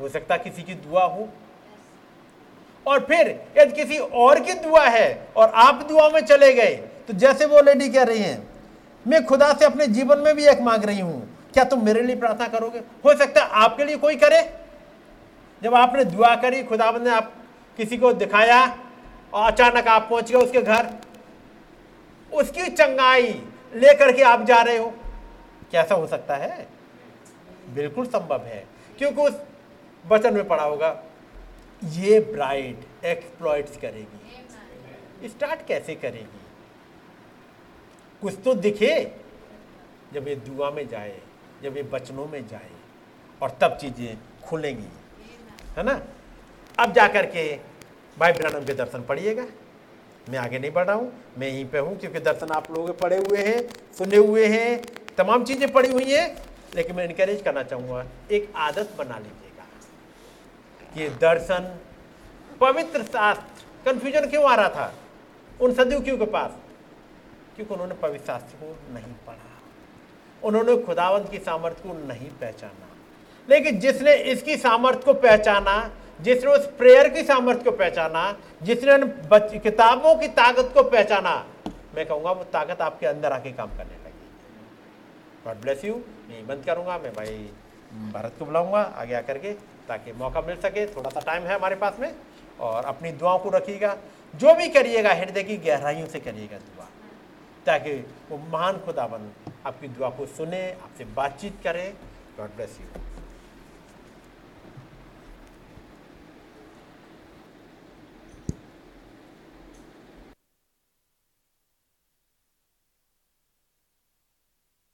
हो सकता किसी की दुआ हो। और फिर यदि किसी और की दुआ है और आप दुआ में चले गए तो जैसे वो लेडी कह रही हैं, मैं खुदा से अपने जीवन में भी एक मांग रही हूँ। क्या तुम मेरे लिए प्रार्थना करोगे? हो सकता है आपके लिए कोई करे। जब आपने दुआ करी खुदाबंद ने आप किसी को दिखाया और अचानक आप पहुँच गए उसके घर, उसकी चंगाई लेकर के आप जा रहे हो। कैसा हो सकता है? बिल्कुल संभव है, क्योंकि उस वचन में पढ़ा होगा, ये ब्राइड एक्सप्लॉइट्स करेगी। स्टार्ट कैसे करेगी? कुछ तो दिखे, जब ये दुआ में जाए, जब ये बचनों में जाए, और तब चीज़ें खुलेंगी। है ना? अब जाकर के भाई ब्रहणम के दर्शन पढ़िएगा। मैं आगे नहीं बढ़ रहा हूँ, मैं यहीं पे हूँ, क्योंकि दर्शन आप लोगों के पढ़े हुए हैं, सुने हुए हैं, तमाम चीज़ें पड़ी हुई हैं, लेकिन मैं इनकरेज करना चाहूँगा, एक आदत बना लीजिएगा कि दर्शन, पवित्र शास्त्र कन्फ्यूज़न क्यों आ रहा था? उन सदुकियों के पास। क्योंकि उन्होंने पवित्र शास्त्र को नहीं पढ़ा। उन्होंने खुदावंत की सामर्थ्य को नहीं पहचाना। लेकिन जिसने इसकी सामर्थ्य को पहचाना, जिसने उस प्रेयर की सामर्थ्य को पहचाना, जिसने किताबों की ताकत को पहचाना, मैं कहूँगा वो ताकत आपके अंदर आके काम करने लगी। गॉड ब्लेस यू मैं बंद करूँगा। मैं भाई, भारत को बुलाऊँगा। आगे आकर के ताकि मौका मिल सके थोड़ा सा टाइम है हमारे पास में, और अपनी दुआओं को रखिएगा। जो भी करिएगा, हृदय की गहराइयों से करिएगा दुआ, ताकि वो महान खुदाबंद आपकी दुआ को सुने, आपसे बातचीत करें। God bless you